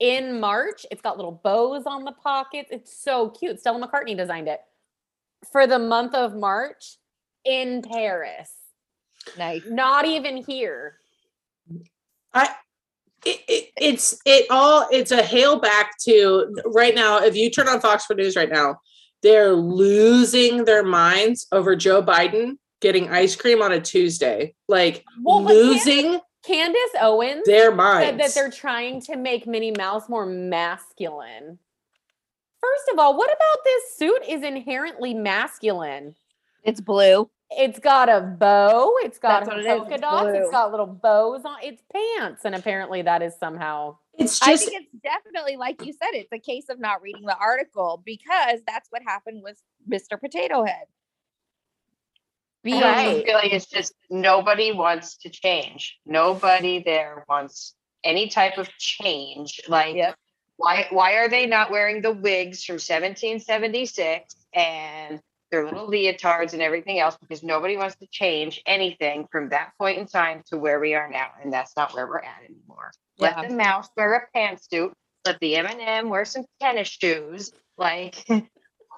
In March, it's got little bows on the pockets. It's so cute. Stella McCartney designed it for the month of March in Paris. nice. Not even here. I it, it, it's it all it's a hail back to right now if you turn on fox for news right now they're losing their minds over joe biden getting ice cream on a tuesday like Well, but Candace- losing Candace Owens their said minds that they're trying to make Minnie Mouse more masculine. First of all, what about this suit is inherently masculine? It's blue. It's got a bow. It's got That's what it is, polka it's dots. blue. It's got little bows on its pants, and apparently that is somehow it's just. I think it's definitely like you said, it's a case of not reading the article because that's what happened with Mr. Potato Head. Right. I have a Right. feeling it's just nobody wants to change. Nobody there wants any type of change. Like, Yep. Why why are they not wearing the wigs from 1776 and their little leotards and everything else? Because nobody wants to change anything from that point in time to where we are now, and that's not where we're at anymore. Yeah. Let the mouse wear a pantsuit. Let the M&M wear some tennis shoes. Like,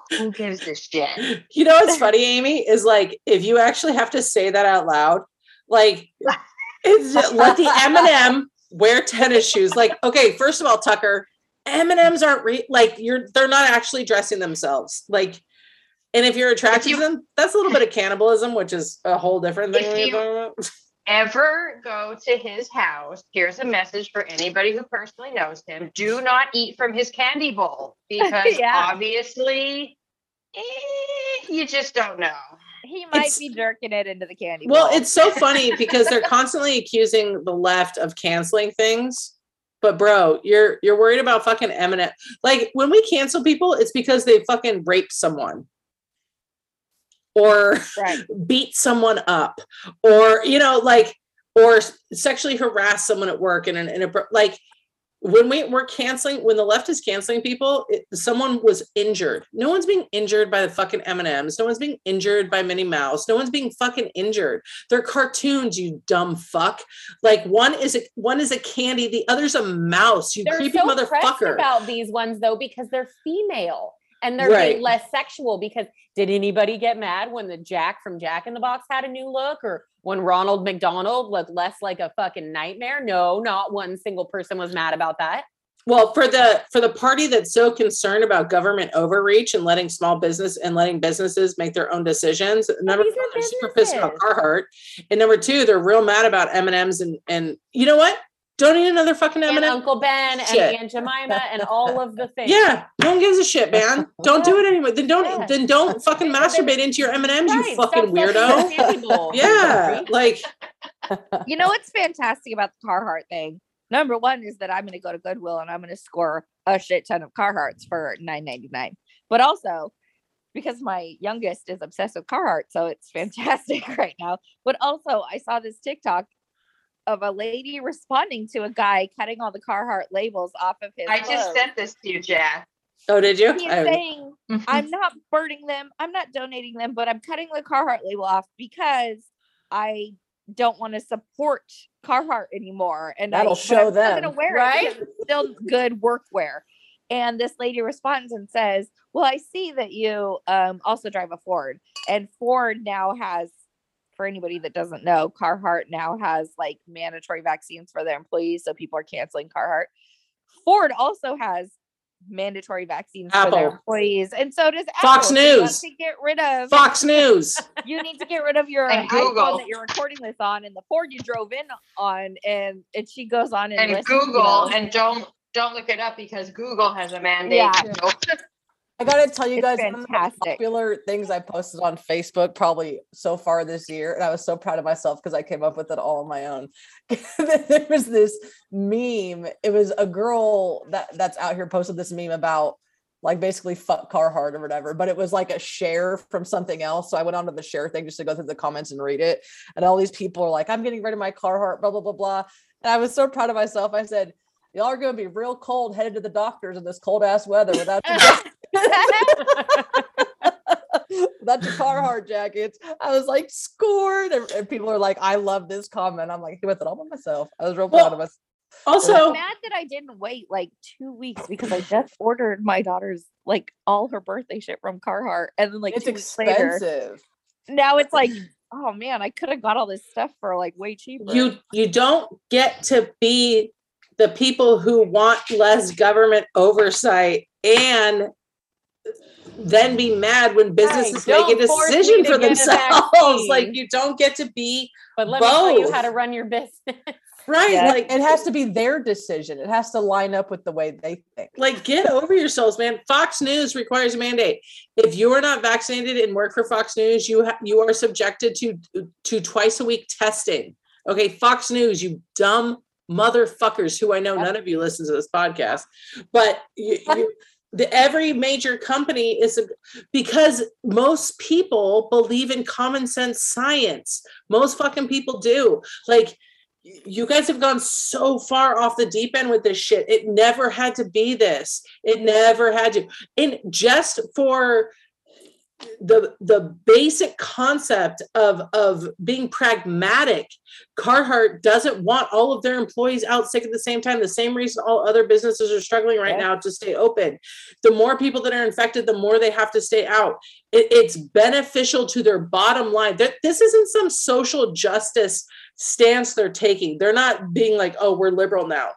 who gives a shit? you know what's funny amy is like if you actually have to say that out loud like it's just, let the m&m wear tennis shoes like okay first of all tucker m&ms aren't re- like you're they're not actually dressing themselves like And if you're attracted you- to them, that's a little bit of cannibalism, which is a whole different thing. If you- Ever go to his house? Here's a message for anybody who personally knows him: Do not eat from his candy bowl because Yeah. obviously, eh, you just don't know. He might It's- be jerking it into the candy. Well, bowl. it's so funny because they're constantly accusing the left of canceling things. But bro, you're you're worried about fucking M&M. Like when we cancel people, it's because they fucking raped someone. Or right. beat someone up or you know like or sexually harass someone at work and in, in a like when we we're canceling when the left is canceling people it, someone was injured. No one's being injured by the fucking m&ms no one's being injured by minnie mouse. No one's being fucking injured. They're cartoons you dumb fuck. Like one is a one is a candy the other's a mouse you They're creepy so motherfucker. about these ones though because they're female and they're Right. being less sexual. Because did anybody get mad when the Jack from Jack in the Box had a new look, or when Ronald McDonald looked less like a fucking nightmare? No, not one single person was mad about that. Well, for the for the party that's so concerned about government overreach and letting small business and letting businesses make their own decisions, number one, they're super pissed about businesses. Carhartt, and number two, they're real mad about M and M's and and you know what? Don't eat another fucking M And and m Uncle Ben Shit. and Aunt Jemima and all of the things. Yeah, no one gives a shit, man. Don't do it anyway. Then don't Yeah. then don't fucking masturbate into your M and M's, Right, you stop fucking fucking weirdo. with candy bowl, you Yeah, like you know what's fantastic about the Carhartt thing? Number one is that I'm going to go to Goodwill and I'm going to score a shit ton of Carhartts for $9.99. But also, because my youngest is obsessed with Carhartt, so it's fantastic right now. But also, I saw this TikTok of a lady responding to a guy cutting all the Carhartt labels off of his. I just sent this to you, Jack. oh, did you? He's I- saying, I'm not burning them, I'm not donating them, but I'm cutting the Carhartt label off because I don't want to support Carhartt anymore. And That'll but show I'm still gonna wear right? it it's still good workwear. And this lady responds and says, Well, I see that you um, also drive a Ford, and Ford now has. For anybody that doesn't know, Carhartt now has like mandatory vaccines for their employees, so people are canceling Carhartt. Ford also has mandatory vaccines for their employees, and so does Fox Apple. Have News. to get rid of Fox News. you need to get rid of your And iPhone Google. that you're recording this on and the Ford you drove in on and and she goes on and, And Google, and don't don't look it up because Google has a mandate. Yeah. I gotta tell you guys, one of the popular things I posted on Facebook probably so far this year, and I was so proud of myself because I came up with it all on my own. there was this meme. It was a girl that that's out here posted this meme about like basically fuck Carhartt or whatever, but it was like a share from something else. So I went onto the share thing just to go through the comments and read it. And all these people are like, I'm getting rid of my Carhartt, blah, blah, blah, blah. And I was so proud of myself. I said, Y'all are gonna be real cold headed to the doctors in this cold ass weather without your without your Carhartt jackets. I was like, scored. And, and people are like, I love this comment. I'm like, with it all by myself. I was real proud of Well, myself. Also, I'm mad that I didn't wait like two weeks because I just ordered my daughter's like all her birthday shit from Carhartt and then like It's two weeks later expensive. now it's like oh man I could have got all this stuff for like way cheaper. you you don't get to be the people who want less government oversight and then be mad when businesses Don't make a decision for themselves like you don't get to be But let me tell you how to run your business. right Yeah. like It has to be their decision. It has to line up with the way they think. like get over yourselves man fox news requires a mandate if you are not vaccinated and work for fox news you ha- you are subjected to to twice a week testing okay fox news you dumb motherfuckers who i know none of you listen to this podcast but you, you the every major company is a, because most people believe in common sense science. Most fucking people do. Like you guys have gone so far off the deep end with this shit. It never had to be this. It never had to and just for the the basic concept of of being pragmatic. Carhartt doesn't want all of their employees out sick at the same time. The same reason all other businesses are struggling right Yeah. now to stay open. The more people that are infected the more they have to stay out. It, it's beneficial to their bottom line. Th- this isn't some social justice stance they're taking. They're not being like oh we're liberal now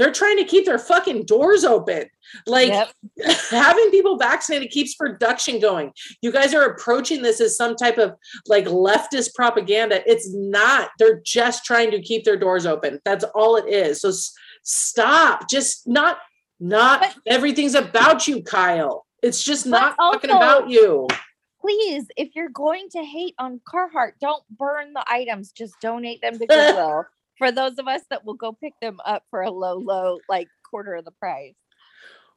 they're trying to keep their fucking doors open. Like Yep. having people vaccinated keeps production going. You guys are approaching this as some type of like leftist propaganda. It's not. They're just trying to keep their doors open. That's all it is. So s- stop. Just not not But- everything's about you, Kyle. It's just not fucking also- about you. Please, if you're going to hate on Carhartt, don't burn the items. Just donate them to Goodwill for those of us that will go pick them up for a low, low, like quarter of the price.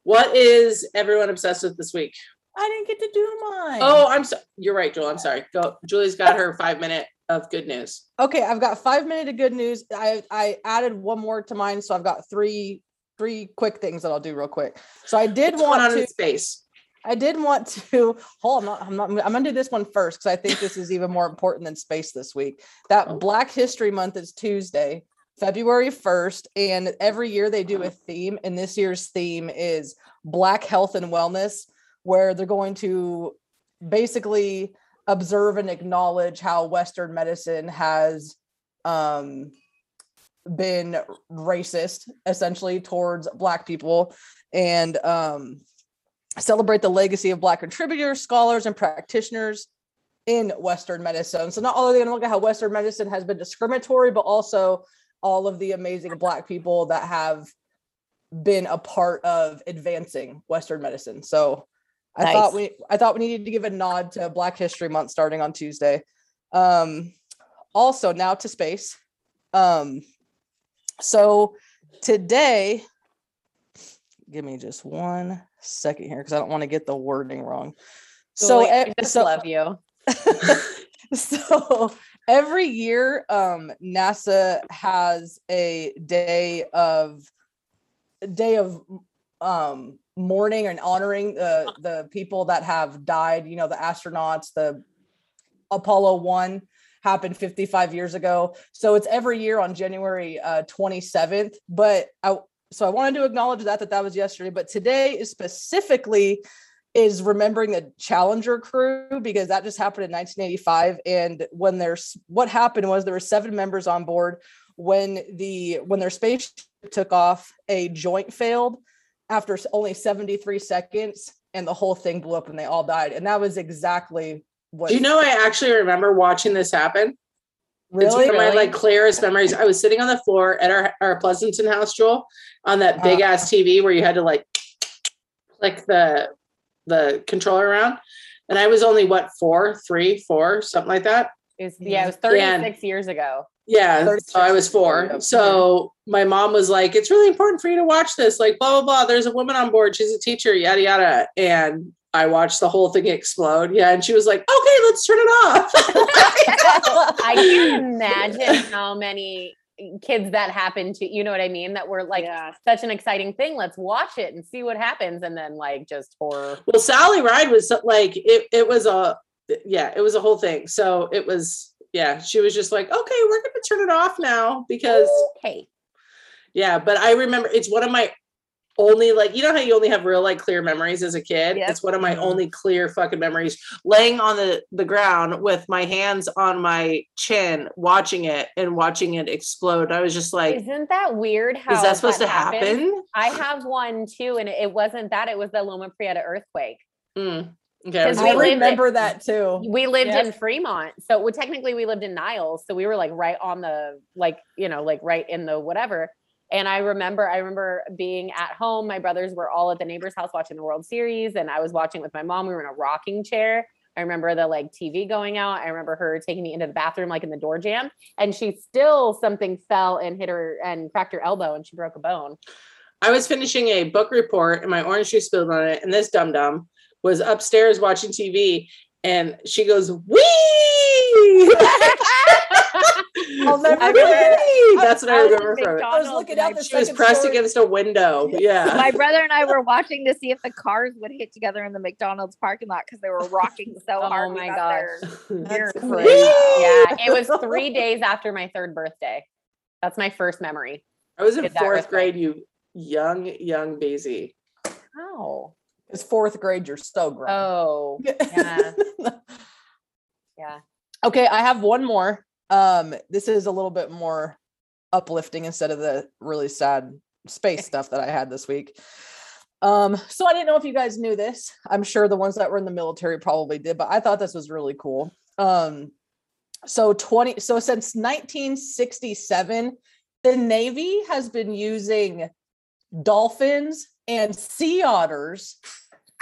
What is everyone obsessed with this week? I didn't get to do mine. Oh, I'm so you're right, Joel. I'm sorry. Go. Julie's got her five minute of good news. okay. I've got five minute of good news. I I added one more to mine, so I've got three three quick things that I'll do real quick. So I did What's going want on to. in space? I did want to hold. I'm not. I'm not. I'm gonna do this one first because I think this is even more important than space this week. That Oh. Black History Month is Tuesday, February 1st, and every year they do a theme. And this year's theme is Black Health and Wellness, where they're going to basically observe and acknowledge how Western medicine has um, been racist, essentially towards Black people, and um, celebrate the legacy of Black contributors, scholars, and practitioners in Western medicine. So not only are they going to look at how Western medicine has been discriminatory, but also all of the amazing Black people that have been a part of advancing Western medicine. So I thought we I thought we needed to give a nod to Black History Month starting on Tuesday. Um, also now to space. Um, so today, give me just one second here because I don't want to get the wording wrong. So, I just so love you. so every year um nasa has a day of day of um mourning and honoring the the people that have died you know the astronauts the apollo 1 happened 55 years ago so it's every year on january uh 27th but i so i wanted to acknowledge that that that was yesterday but today is specifically is remembering the Challenger crew because that just happened in 1985. And when there's what happened was there were seven members on board when the when their spaceship took off, a joint failed after only 73 seconds, and the whole thing blew up and they all died. And that was exactly what Do you know I actually remember watching this happen? It's one of my Really? like clearest memories. I was sitting on the floor at our, our Pleasanton house, Joel, on that big Uh. ass TV where you had to like click the the controller around. And I was only what four, three, four, something like that. It was, yeah, it was Yeah. 36 years ago. Yeah, so I was four. So my mom was like, "It's really important for you to watch this." Like, blah blah blah. There's a woman on board. She's a teacher. Yada yada. And I watched the whole thing explode. Yeah, and she was like, "Okay, let's turn it off." I can imagine how many kids that happened to. You know what I mean? That were like Yeah. such an exciting thing. Let's watch it and see what happens, and then like just horror. well, Sally Ride was like, it. It was a, yeah, it was a whole thing. So it was, yeah. She was just like, "Okay, we're gonna turn it off now," because Okay. Yeah, but I remember it's one of my only like you know how you only have real like clear memories as a kid. Yep. It's one of my Mhm. only clear fucking memories. Laying on the the ground with my hands on my chin, watching it and watching it explode. I was just like, Isn't that weird? How is that supposed to happens? happen? I have one too, and it wasn't that. It was the Loma Prieta earthquake. Mm, okay, I was Because we remember that too. We lived in Fremont, so well, technically we lived in Niles, so we were like right on the like you know like right in the whatever. And I remember, I remember being at home. My brothers were all at the neighbor's house watching the World Series, and I was watching with my mom. We were in a rocking chair. I remember the like TV going out. I remember her taking me into the bathroom, like in the door jam, and she still something fell and hit her and cracked her elbow, and she broke a bone. I was finishing a book report and my orange juice spilled on it, and this dum dum was upstairs watching TV, and she goes, "Wee!" I'll never I forget! That's what I I was remember from it. I was looking out the She was pressed story. against a window. Yeah. My brother and I were watching to see if the cars would hit together in the McDonald's parking lot because they were rocking so Oh hard. we my got gosh. That's crazy. yeah, it was three days after my third birthday. That's my first memory. I was in Did fourth earthquake. grade, you young, young Basie. Oh, It's fourth grade. You're so grown. oh, yeah. Okay, I have one more. Um, this is a little bit more uplifting instead of the really sad space stuff that I had this week. Um, so I didn't know if you guys knew this. I'm sure the ones that were in the military probably did, but I thought this was really cool. Um, so 20 so since 1967, the Navy has been using dolphins and sea otters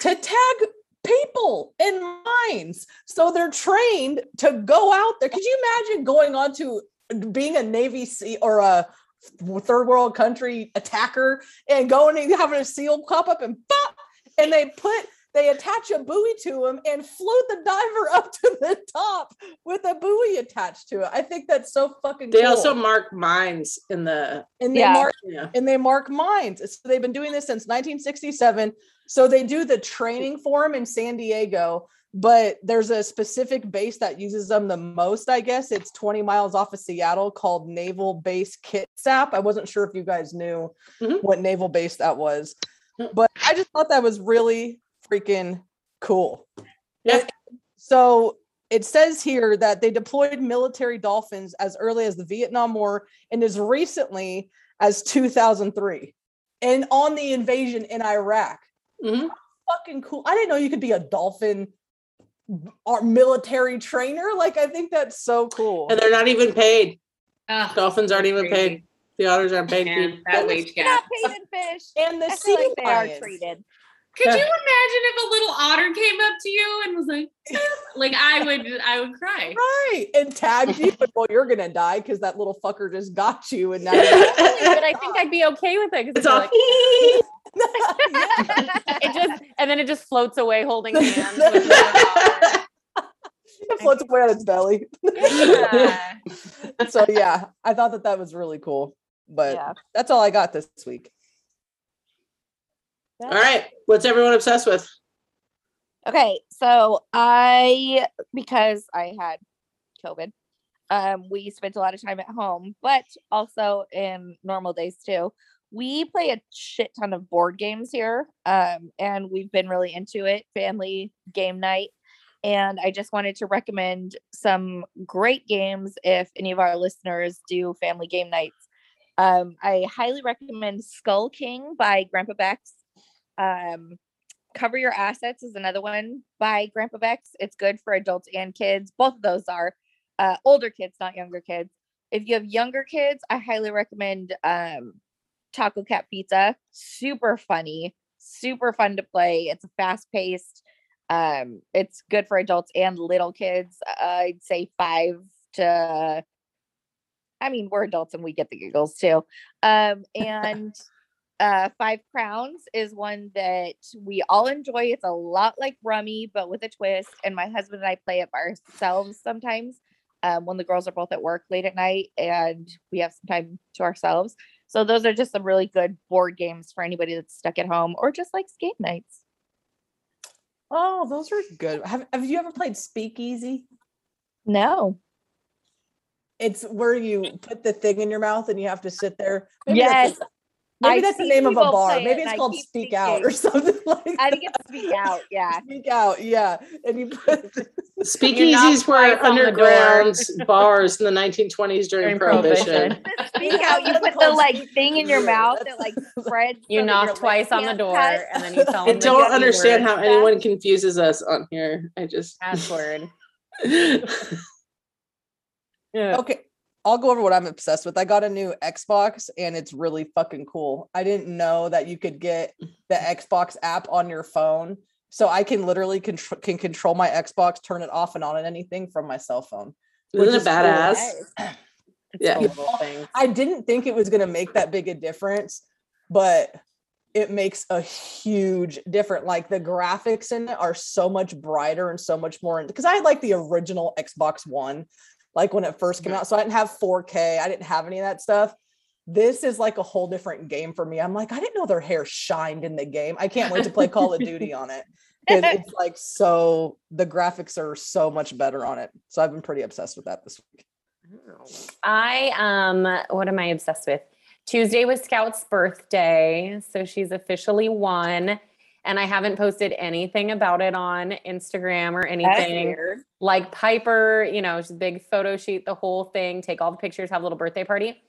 to tag people in mines. So they're trained to go out there. Could you imagine going on to uh, being a Navy sea or a third world country attacker and going and having a seal pop up and pop and they put they attach a buoy to him and float the diver up to the top with a buoy attached to it. I think that's so fucking They cool. also mark mines in the and they Yeah. mark yeah. and they mark mines. So they've been doing this since 1967. So they do the training for them in San Diego, but there's a specific base that uses them the most, I guess. It's 20 miles off of Seattle called Naval Base Kitsap. I wasn't sure if you guys knew Mhm. what naval base that was, but I just thought that was really freaking cool. Yeah. So it says here that they deployed military dolphins as early as the Vietnam War and as recently as 2003 and on the invasion in Iraq. Mhm. Fucking cool. I didn't know you could be a dolphin or military trainer. Like, I think that's so cool. And they're not even paid. Ugh, Dolphins aren't even crazy. paid. The otters aren't paid. Man, dude. that wage They're not gap. paid in fish. And the I sea feel like they are treated. Could you imagine if a little otter came up to you and was like, like I would, I would cry. Right. And tagged you, but well, you're gonna die because that little fucker just got you. And now but I think I'd be okay with it It's because all. like, Yeah. it just and then it just floats away holding hands. With it floats away on its belly. Yeah. so yeah, I thought that that was really cool. But yeah. that's all I got this week. all right. What's everyone obsessed with? Okay, so I because I had COVID, um, we spent a lot of time at home, but also in normal days too. We play a shit ton of board games here, um, and we've been really into it. Family game night, and I just wanted to recommend some great games if any of our listeners do family game nights. Um, I highly recommend Skull King by Grandpa Beck's. Um, Cover Your Assets is another one by Grandpa Beck's. It's good for adults and kids. Both of those are uh, older kids, not younger kids. If you have younger kids, I highly recommend um, Taco Cat Pizza. Super funny, super fun to play. It's a fast paced. Um, it's good for adults and little kids. Uh, I'd say five to. I mean, we're adults and we get the giggles too. Um, and uh, Five Crowns is one that we all enjoy. It's a lot like Rummy, but with a twist. And my husband and I play it by ourselves sometimes um, when the girls are both at work late at night and we have some time to ourselves. So those are just some really good board games for anybody that's stuck at home or just likes game nights. Oh, those are good. Have Have you ever played Speakeasy? No. It's where you put the thing in your mouth and you have to sit there. Maybe Yes. The- Maybe I've that's the name of a bar. Maybe it's called keep Speak Out or something like that. I think it's speak out. Yeah. Speak Out, yeah. And you put Speakeasies were twice on the door. underground bars in the 1920s during, During Prohibition. Prohibition. Speak out. You put the like thing in your mouth that like spreads. You knock twice on the door touch. and then you tell I them the don't G understand word. how anyone confuses us on here. I just. password. Yeah. Okay, I'll go over what I'm obsessed with. I got a new Xbox and it's really fucking cool. I didn't know that you could get the mm-hmm. Xbox app on your phone. So I can literally control can control my Xbox, turn it off and on and anything from my cell phone. which Isn't it is cool. badass? It's Yeah. I didn't think it was going to make that big a difference, but it makes a huge difference. Like the graphics in it are so much brighter and so much more because I had like the original Xbox One, like when it first came out. So I didn't have 4K, I didn't have any of that stuff. This is like a whole different game for me. I'm like, I didn't know their hair shined in the game. I can't wait to play Call of Duty on it. It's like so the graphics are so much better on it. So I've been pretty obsessed with that this week. I um what am I obsessed with? Tuesday was Scout's birthday, so she's officially one. And I haven't posted anything about it on Instagram or anything. Like Piper, you know, she's big photo shoot, the whole thing, take all the pictures, have a little birthday party.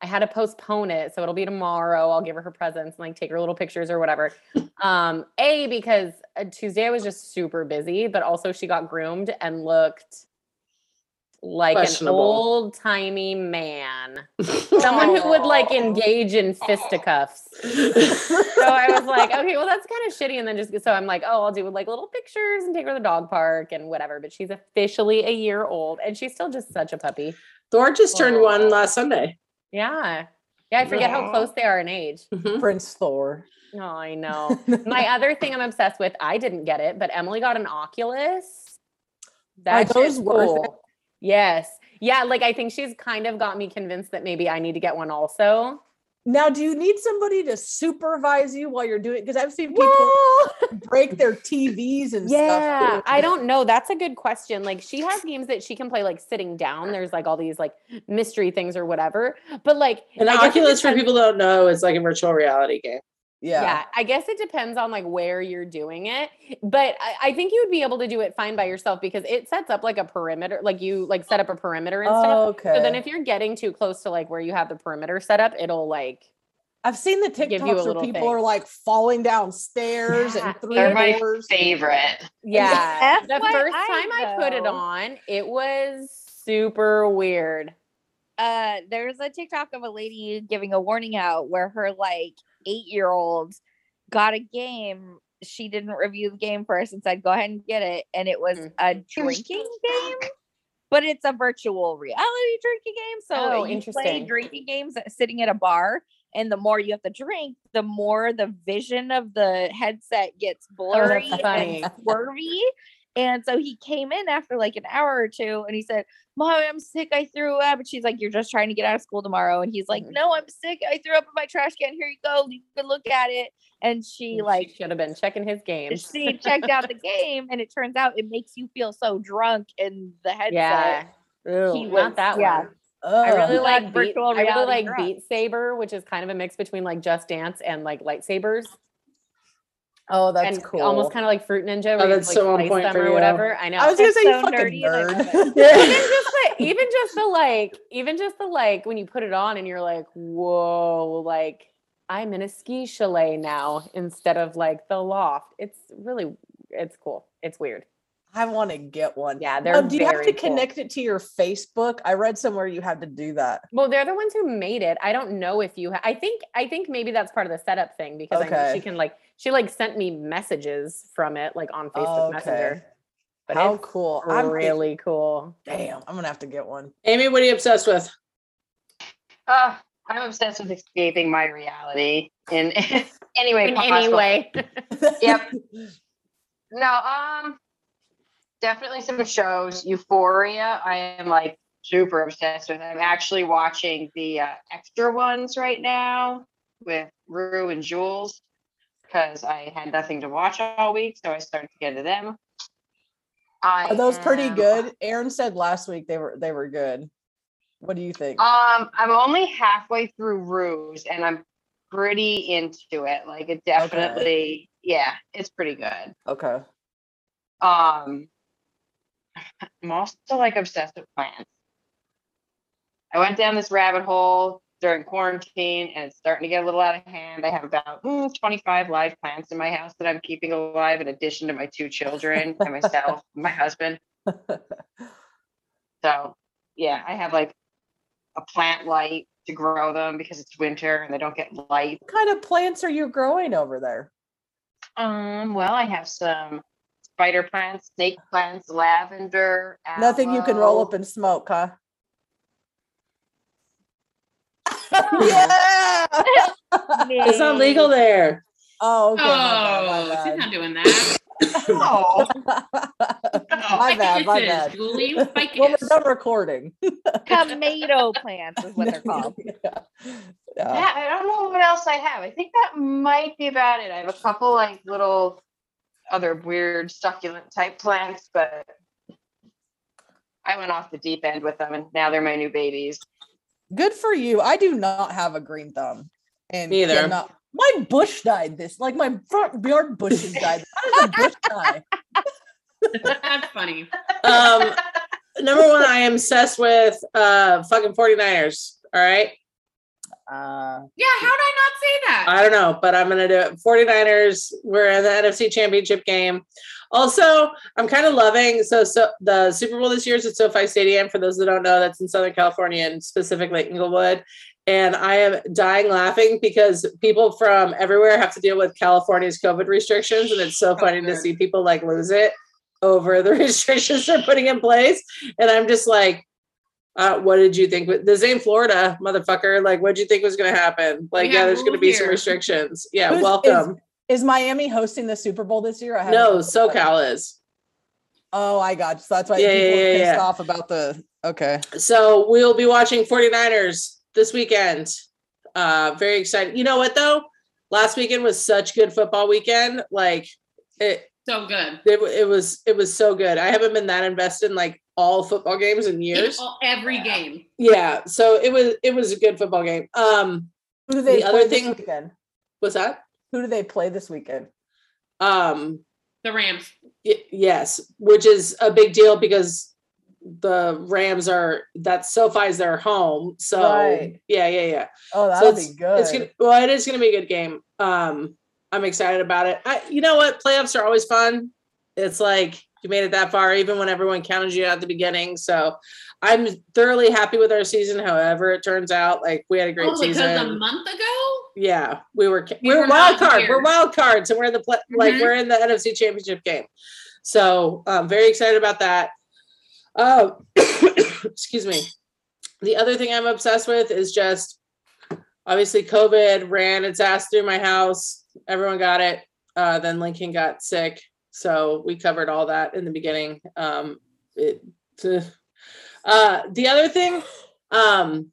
I had to postpone it, so it'll be tomorrow. I'll give her her presents and like take her little pictures or whatever. Um, a because uh, Tuesday I was just super busy, but also she got groomed and looked like an old timey man, someone who would like engage in fisticuffs. So I was like, okay, well that's kind of shitty. And then just so I'm like, oh, I'll do like little pictures and take her to the dog park and whatever. But she's officially a year old and she's still just such a puppy. Thor just turned one last Sunday. Yeah. Yeah, I forget how close they are in age. Mhm. Prince Thor. Oh, I know. My other thing I'm obsessed with, I didn't get it, but Emily got an Oculus. That's those shit's worth it? cool. Yes. Yeah, like I think she's kind of got me convinced that maybe I need to get one also. Now, do you need somebody to supervise you while you're doing? Because I've seen people Well, break their TVs and yeah, stuff. I don't know. That's a good question. Like she has games that she can play like sitting down. There's like all these like mystery things or whatever. But like An I guess Oculus, for people who don't know, is like a virtual reality game. Yeah. Yeah. I guess it depends on like where you're doing it. But I, I think you would be able to do it fine by yourself because it sets up like a perimeter, like you like set up a perimeter and stuff. Oh, okay. So then if you're getting too close to like where you have the perimeter set up, it'll like I've seen the give you a TikToks where people thing. are like falling down stairs Yeah, and through They're my doors. favorite. yeah. the first time I put it on, it was super weird. uh there's a TikTok of a lady giving a warning out where her like eight year old got a game. She didn't review the game first and said, go ahead and get it. And it was Mhm. a drinking game, but it's a virtual reality drinking game. So Oh, you play interesting. drinking games sitting at a bar. And the more you have to drink, the more the vision of the headset gets blurry Oh, and swervy. And so he came in after like an hour or two and he said, Mom, I'm sick. I threw up. And she's like, You're just trying to get out of school tomorrow. And he's like, Mhm. No, I'm sick. I threw up in my trash can. Here you go. You can look at it. And she like should have been checking his game. she checked out the game and it turns out it makes you feel so drunk in the headset. yeah. Ew. He Not that yeah. one. I really like beat, I really like drunk. Beat Saber, which is kind of a mix between like Just Dance and like lightsabers, oh, that's and cool. almost kind of like Fruit Ninja, where Oh, you like so on slice point them for or whatever. I know. I was gonna That's say you so fucking nerdy and I love nerd. even just the even just the like even just the like when you put it on and you're like whoa like i'm in a ski chalet now instead of like the loft it's really it's cool it's weird I want to get one. yeah they're Um, do you have to cool. connect it to your Facebook? I read somewhere you had to do that. well they're the ones who made it i don't know if you ha- i think i think maybe that's part of the setup thing because I know she can like she like sent me messages from it like on facebook messenger but How it's cool. I'm really cool damn. I'm gonna have to get one. Amy, what are you obsessed with? Uh, I'm obsessed with escaping my reality in any way in possible. any way Yep. No, um, definitely some shows. Euphoria, I am like super obsessed with. I'm actually watching the uh, extra ones right now with Rue and Jules because I had nothing to watch all week, so I started to get into them. I Are those pretty good? Aaron said last week they were they were good. What do you think? Um, I'm only halfway through Rue's, and I'm pretty into it. Like it definitely, yeah, it's pretty good. okay. Um, I'm also like obsessed with plants. I went down this rabbit hole during quarantine and it's starting to get a little out of hand. I have about mm, 25 live plants in my house that I'm keeping alive in addition to my two children and myself, and my husband. So, yeah, I have like a plant light to grow them because it's winter and they don't get light. What kind of plants are you growing over there? Um, well, I have some spider plants, snake plants, lavender. Nothing you can roll up and smoke, huh? Yeah. It's not legal there. Oh, okay. Oh, my she's not doing that. Oh, my bad. My bad. My bad. Julie. Ficus. Well, we're done recording. Tomato plants is what they're called. yeah. yeah, Yeah. I don't know what else I have. I think that might be about it. I have a couple like little other weird succulent type plants, but I went off the deep end with them and now they're my new babies. Good for you. I do not have a green thumb. And Me either. cannot- my bush died this, like my front yard bushes died. How does a bush die? That's funny. Um, number one, I am obsessed with uh fucking 49ers. All right. Uh, Yeah, how did I not say that? I don't know, but I'm gonna do it. 49ers, we're in the NFC championship game. Also, I'm kind of loving so so the Super Bowl this year is at SoFi Stadium. For those that don't know, that's in Southern California and specifically Inglewood. And I am dying laughing because people from everywhere have to deal with California's COVID restrictions, and it's so funny to see people like lose it over the restrictions they're putting in place. And I'm just like, uh, what did you think? This ain't Florida, motherfucker. Like, what did you think was going to happen? Like, yeah, have there's going to rules be some restrictions. Yeah, Who's- welcome. is Miami hosting the Super Bowl this year? I No, looked at. SoCal is. Oh, I got you. So that's why Yeah, people yeah, are yeah, pissed yeah. off about the. Okay. So we'll be watching 49ers this weekend. Uh, very excited. You know what though? Last weekend was such good football weekend. Like it, so good. it, it was, it was so good. I haven't been that invested in like all football games in In years. all- every game. Yeah. So it was, it was a good football game. Um, Who do they The play other this thing- weekend? what's that? Who do they play this weekend? Um, The Rams. Y- yes, which is a big deal because the Rams are that's SoFi's their home. So Right. yeah, yeah, yeah. Oh, So that'll it's, be good. it's gonna well, it is gonna be a good game. Um, I'm excited about it. I you know what? Playoffs are always fun. It's like you made it that far, even when everyone counted you out at the beginning. So I'm thoroughly happy with our season, however it turns out. Like we had a great Oh, because season. a month ago? Yeah, we were We we're were wild card. We're here. wild cards, and we're in the play, like we're in the NFC Championship game. So I'm um, very excited about that. Oh, excuse me. The other thing I'm obsessed with is just obviously COVID ran its ass through my house. Everyone got it. Uh, then Lincoln got sick, so we covered all that in the beginning. Um, it, uh, the other thing, um,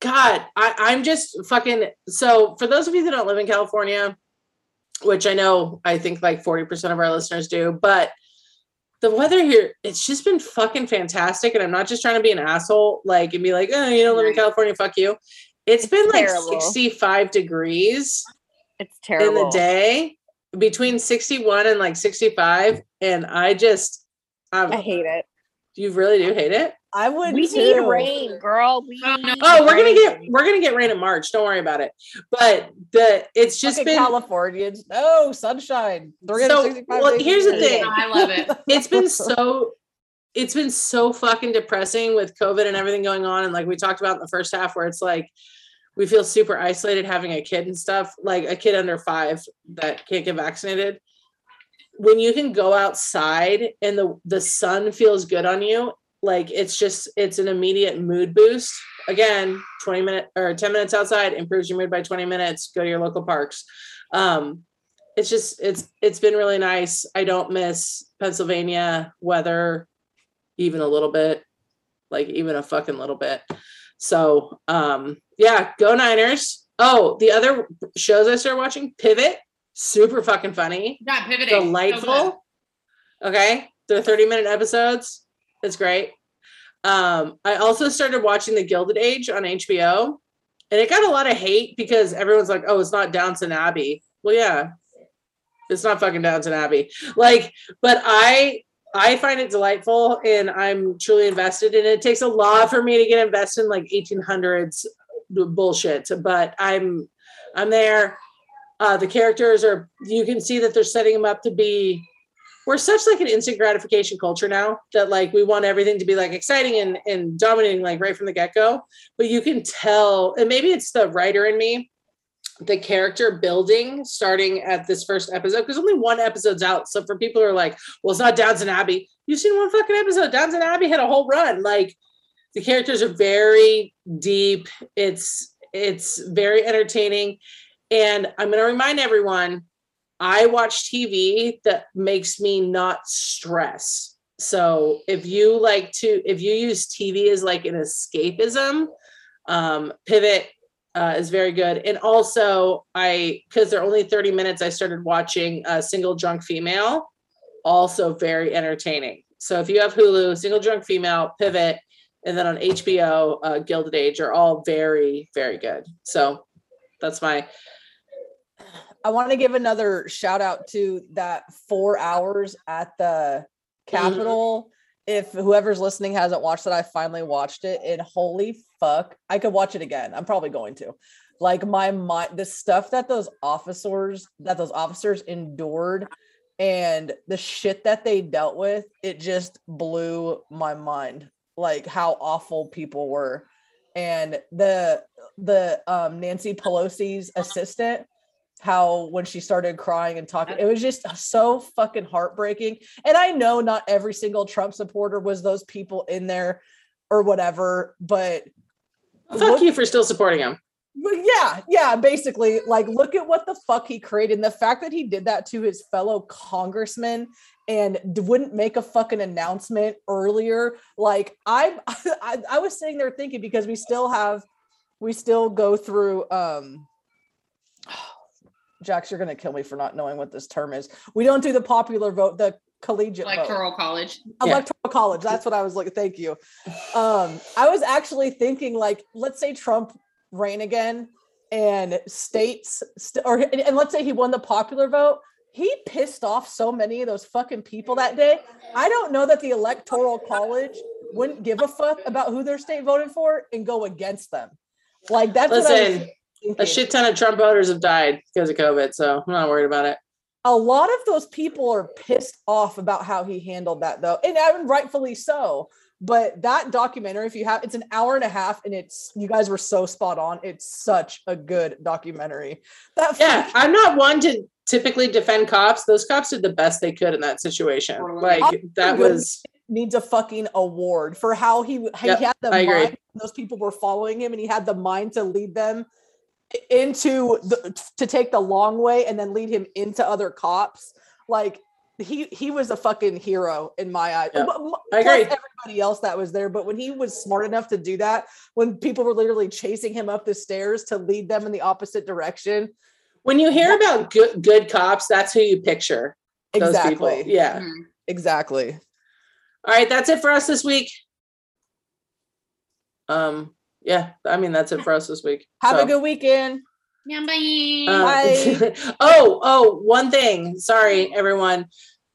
God, I, I'm just fucking. So, for those of you that don't live in California, which I know I think like 40% of our listeners do, but the weather here, it's just been fucking fantastic. And I'm not just trying to be an asshole, like, and be like, oh, you don't live in California, fuck you. It's been like terrible. 65 degrees It's terrible. in the day, between 61 and like 65. And I just, um, I hate it. you really do hate it? I would We too. need rain, girl. We Oh, no. need Oh, we're gonna get we're gonna get rain in March. Don't worry about it. But the it's just Fucking been Californians. No sunshine. So, well, here's the thing. I love it. it's been so it's been so fucking depressing with COVID and everything going on. And like we talked about in the first half, where it's like we feel super isolated having a kid and stuff, like a kid under five that can't get vaccinated. When you can go outside and the the sun feels good on you, like it's just it's an immediate mood boost. Again, 20 minutes or 10 minutes outside improves your mood by 20 minutes. Go to your local parks. Um, it's just it's it's been really nice. I don't miss Pennsylvania weather even a little bit, like even a fucking little bit. So um yeah, go Niners. Oh, the other shows I started watching, Pivot, super fucking funny, Yeah, pivoting. So delightful. Okay, they're 30 minute episodes. It's great. Um, I also started watching The Gilded Age on HBO, and it got a lot of hate because everyone's like, "Oh, it's not Downton Abbey." Well, yeah, it's not fucking Downton Abbey. Like, but I I find it delightful, and I'm truly invested. And it takes a lot for me to get invested in like 1800s bullshit, but I'm I'm there. Uh, the characters are you can see that they're setting them up to be we're such like an instant gratification culture now that like we want everything to be like exciting and, and dominating like right from the get-go but you can tell and maybe it's the writer in me the character building starting at this first episode because only one episode's out. So for people who are like well it's not downton abbey you've seen one fucking episode. Downton abbey had a whole run. Like the characters are very deep. It's it's very entertaining. And i'm to remind everyone I watch TV that makes me not stress. So if you like to, if you use TV as like an escapism, um, Pivot uh, is very good. And also, I because they're only thirty minutes, I started watching uh, Single Drunk Female, also very entertaining. So if you have Hulu, Single Drunk Female, Pivot, and then on HBO, uh, Gilded Age are all very very good. So that's my I want to give another shout out to that four hours at the Mm-hmm. If whoever's listening hasn't watched it, I finally watched it and holy fuck, I could watch it again. I'm probably going to. Like my mind, the stuff that those officers that those officers endured and the shit that they dealt with, it just blew my mind. Like how awful people were. And the the um Nancy Pelosi's assistant how when she started crying and talking, it was just so fucking heartbreaking. And I know not every single Trump supporter was those people in there or whatever, but Fuck look- you for still supporting him. yeah, yeah, basically, like look at what the fuck he created. And the fact that he did that to his fellow congressman and wouldn't make a fucking announcement earlier. Like I, I I was sitting there thinking because we still have we still go through um Jax, you're gonna kill me for not knowing what this term is. We don't do the popular vote, the collegiate vote Electoral college. Yeah. electoral college that's what i was like. thank you um i was actually thinking like let's say trump ran again and states st- or and, and let's say he won the popular vote he pissed off so many of those fucking people that day i don't know that the electoral college wouldn't give a fuck about who their state voted for and go against them like that's what I was Listen, thinking. A shit ton of Trump voters have died because of COVID, so I'm not worried about it. a lot of those people are pissed off about how he handled that though and I mean, rightfully so but that documentary if you have it's an hour and a half and it's you guys were so spot on it's such a good documentary that Yeah, fucking- I'm not one to typically defend cops. Those cops did the best they could in that situation. Totally. Like that good. was needs a fucking award for how he, how Yep, he had the I agree. mind those people were following him and he had the mind to lead them into the to take the long way and then lead him into other cops like he he was a fucking hero in my eyes Yep, M- m- I plus agree. everybody else that was there but when he was smart enough to do that when people were literally chasing him up the stairs to lead them in the opposite direction when you hear about good good cops, that's who you picture. Those exactly people. Yeah. Mhm. exactly All right, that's it for us this week. Um, yeah, I mean that's it for us this week. have So, a good weekend Yeah, bye. uh, Bye. oh, oh, one thing. Sorry, everyone.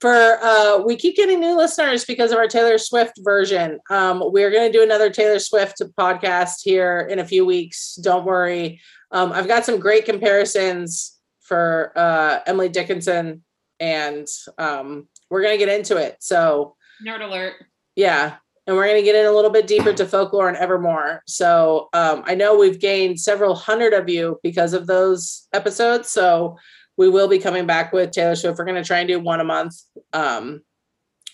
For uh, we keep getting new listeners because of our Taylor Swift version. Um, we're gonna do another Taylor Swift podcast here in a few weeks. Don't worry. Um, I've got some great comparisons for uh, Emily Dickinson, and um, we're gonna get into it. So Nerd alert. yeah. And we're going to get in a little bit deeper to folklore and evermore. So um, I know we've gained several hundred of you because of those episodes. So we will be coming back with Taylor Swift. We're going to try and do one a month. Um,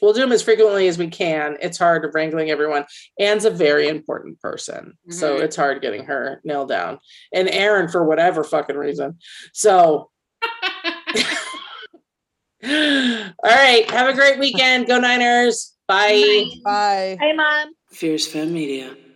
we'll do them as frequently as we can. It's hard wrangling everyone. Anne's a very important person. So Mhm. it's hard getting her nailed down. And Aaron, for whatever fucking reason. So, all right. Have a great weekend. Go Niners. Bye. Bye. bye Hey, mom. Fierce Femme Media.